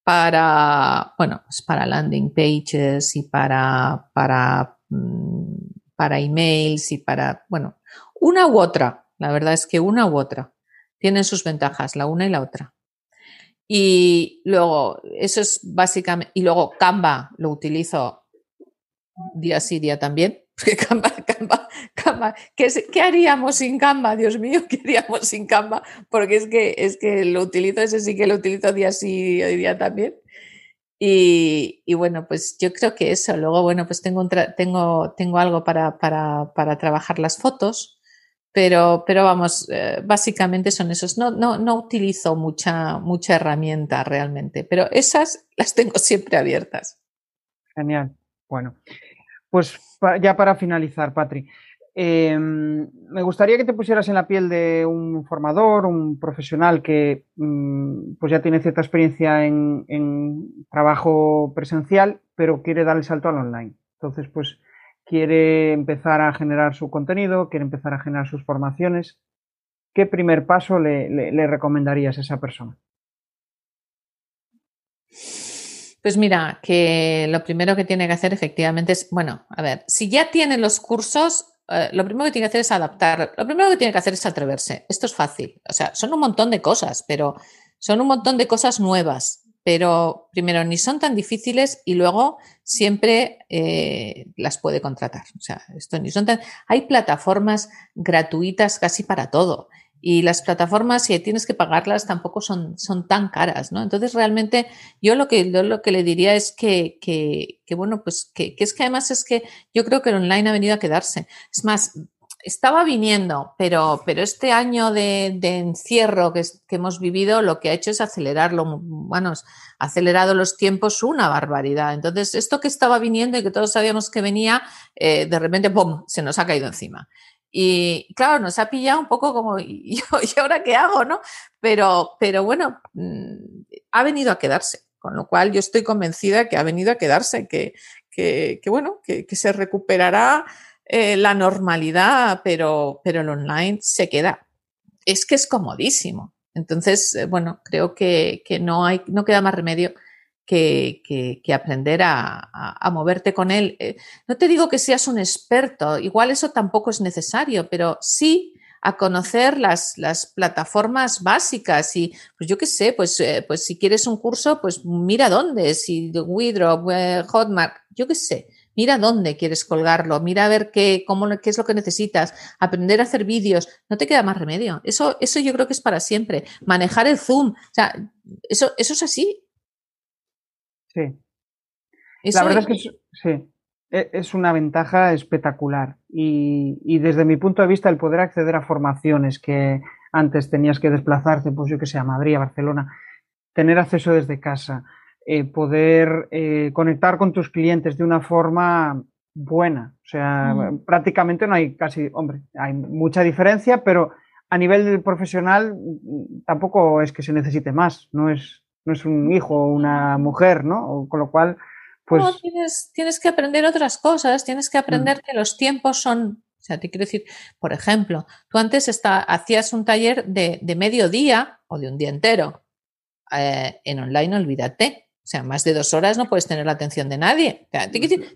para, bueno, pues para landing pages y para, para, mm, para emails y para, bueno, una u otra. La verdad es que una u otra. Tienen sus ventajas, la una y la otra. Y luego, eso es básicamente, y luego Canva lo utilizo día sí, día también, porque Canva, Canva, Canva, ¿qué, ¿qué, haríamos sin Canva? Dios mío, ¿qué haríamos sin Canva? Porque es que, es que lo utilizo, ese sí que lo utilizo día sí día también. Y, y, bueno, pues yo creo que eso. Luego, bueno, pues tengo, tengo, tengo algo para, para, para trabajar las fotos, Pero, pero vamos, eh, básicamente son esos. No, no, no utilizo mucha, mucha herramienta realmente, pero esas las tengo siempre abiertas. Genial. Bueno, pues ya para finalizar, Patri, em, me gustaría que te pusieras en la piel de un formador, un profesional que mm, pues ya tiene cierta experiencia en, en, trabajo presencial, pero quiere dar el salto al online. Entonces, pues quiere empezar a generar su contenido, quiere empezar a generar sus formaciones. ¿Qué primer paso le, recomendarías a esa persona? Pues mira, que lo primero que tiene que hacer efectivamente es, bueno, a ver, si ya tiene los cursos, eh, lo primero que tiene que hacer es adaptar. Lo primero que tiene que hacer es atreverse. Esto es fácil. O sea, son un montón de cosas, pero son un montón de cosas nuevas pero primero ni son tan difíciles y luego siempre eh, las puede contratar. O sea, esto ni son tan. Hay plataformas gratuitas casi para todo. Y las plataformas, si tienes que pagarlas, tampoco son, son tan caras, ¿no? Entonces, realmente, yo lo que, lo que le diría es que, que, que bueno, pues que, que, es que además es que yo creo que el online ha venido a quedarse. Es más, estaba viniendo, pero, pero este año de, encierro que, hemos vivido lo que ha hecho es acelerarlo, bueno, ha acelerado los tiempos una barbaridad. Entonces, esto que estaba viniendo y que todos sabíamos que venía, eh, de repente, ¡pum!, se nos ha caído encima. Y claro, nos ha pillado un poco como, ¿y, ahora qué hago? ¿no? Pero, pero bueno, mm, ha venido a quedarse, con lo cual yo estoy convencida que ha venido a quedarse, que, que, que bueno, que, que se recuperará eh, la normalidad, pero, pero el online se queda. Es que es comodísimo. Entonces, eh, bueno, creo que, que, no, hay, no queda más remedio que, que, aprender a, a, moverte con él. Eh, no te digo que seas un experto, igual eso tampoco es necesario, pero sí a conocer las, las plataformas básicas y pues yo qué sé, pues, pues si quieres un curso, pues mira dónde, si Widrop, Hotmart, yo qué sé, Mira dónde quieres colgarlo, mira a ver qué, cómo, qué es lo que necesitas, aprender a hacer vídeos, no te queda más remedio. Eso, eso yo creo que es para siempre. Manejar el Zoom, o sea, eso, eso es así. Sí. La verdad es que sí, e, es una ventaja espectacular. Y, y, desde mi punto de vista, el poder acceder a formaciones que antes tenías que desplazarte, pues yo que sé, a Madrid, a Barcelona, tener acceso desde casa, eh, poder eh, conectar con tus clientes de una forma buena. O sea, mm. prácticamente no hay casi, hombre, hay mucha diferencia, pero a nivel profesional mm, tampoco es que se necesite más. No es, no es un hijo o una mujer, ¿no? Con lo cual, pues. No, tienes, tienes que aprender otras cosas, tienes que aprender mm. que los tiempos son. O sea, te quiero decir, por ejemplo, tú antes está, hacías un taller de, de medio día o de un día entero. Eh, en online, olvídate. O sea, más de dos horas no puedes tener la atención de nadie.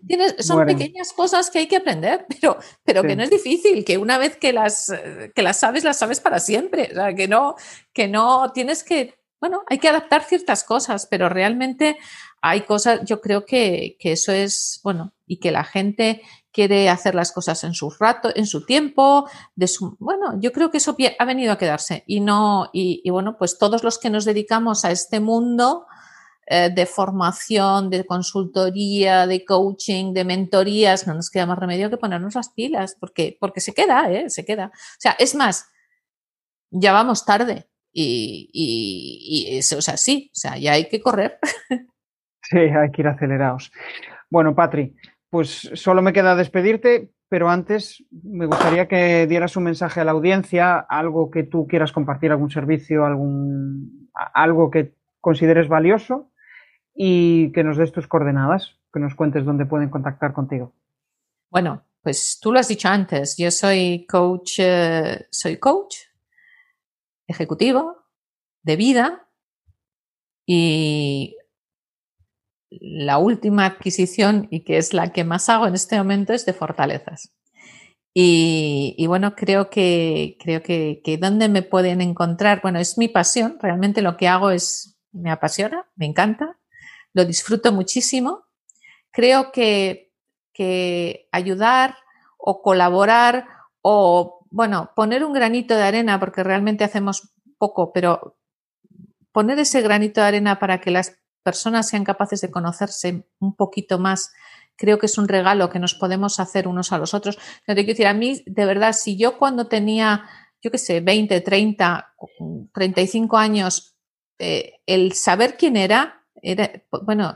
tienes, son pequeñas cosas que hay que aprender, pero, pero que no es difícil, que una vez que las, que las sabes, las sabes para siempre. O sea, que no, que no tienes que, bueno, hay que adaptar ciertas cosas, pero realmente hay cosas, yo creo que, que eso es, bueno, y que la gente quiere hacer las cosas en su rato, en su tiempo, de su, bueno, yo creo que eso ha venido a quedarse y no, y, y bueno, pues todos los que nos dedicamos a este mundo, eh, de formación, de consultoría, de coaching, de mentorías, no nos queda más remedio que ponernos las pilas, porque, porque se queda, ¿eh? Se queda. O sea, es más, ya vamos tarde y, y, eso es así, o sea, ya hay que correr. Sí, hay que ir acelerados. Bueno, Patri, pues solo me queda despedirte, pero antes me gustaría que dieras un mensaje a la audiencia, algo que tú quieras compartir, algún servicio, algún algo que consideres valioso y que nos des tus coordenadas, que nos cuentes dónde pueden contactar contigo. Bueno, pues tú lo has dicho antes, yo soy coach, eh, soy coach ejecutivo de vida y la última adquisición y que es la que más hago en este momento es de fortalezas. Y, bueno, creo que creo que, que dónde me pueden encontrar, bueno, es mi pasión, realmente lo que hago es, me apasiona, me encanta lo disfruto muchísimo. Creo que, que ayudar o colaborar o, bueno, poner un granito de arena, porque realmente hacemos poco, pero poner ese granito de arena para que las personas sean capaces de conocerse un poquito más, creo que es un regalo que nos podemos hacer unos a los otros. No te quiero decir, a mí, de verdad, si yo cuando tenía, yo qué sé, 20, 30, 35 años, eh, el saber quién era, era, bueno,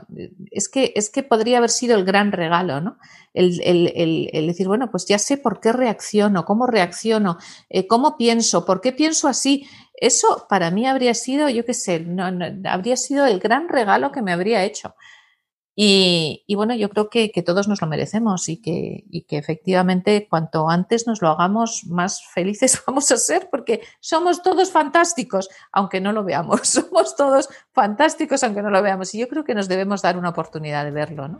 es que, es que podría haber sido el gran regalo, ¿no? El, decir, bueno, pues ya sé por qué reacciono, cómo reacciono, eh, cómo pienso, por qué pienso así. Eso para mí habría sido, yo qué sé, no, habría sido el gran regalo que me habría hecho. Y, bueno, yo creo que, todos nos lo merecemos y que, que, efectivamente cuanto antes nos lo hagamos, más felices vamos a ser porque somos todos fantásticos, aunque no lo veamos. Somos todos fantásticos, aunque no lo veamos. Y yo creo que nos debemos dar una oportunidad de verlo. ¿no?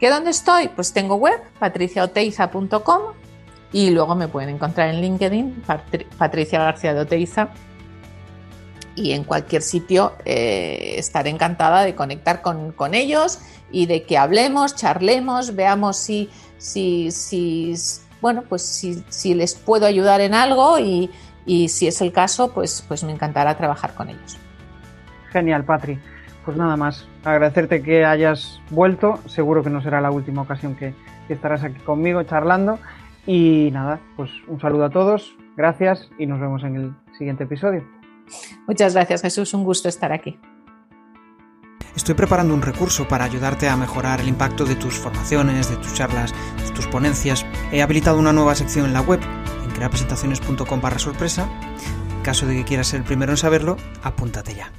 ¿Que dónde estoy? Pues tengo web, patriciaoteiza.com y luego me pueden encontrar en LinkedIn, Patricia García de Oteiza y en cualquier sitio eh, estaré encantada de conectar con, ellos y de que hablemos, charlemos, veamos si, si, si bueno, pues si, les puedo ayudar en algo y, si es el caso, pues, pues me encantará trabajar con ellos. Genial, Patri. Pues nada más, agradecerte que hayas vuelto. Seguro que no será la última ocasión que estarás aquí conmigo charlando. Y nada, pues un saludo a todos, gracias y nos vemos en el siguiente episodio. Muchas gracias Jesús, un gusto estar aquí. Estoy preparando un recurso para ayudarte a mejorar el impacto de tus formaciones, de tus charlas, de tus ponencias. He habilitado una nueva sección en la web, en creapresentaciones.com barra sorpresa. En caso de que quieras ser el primero en saberlo, apúntate ya.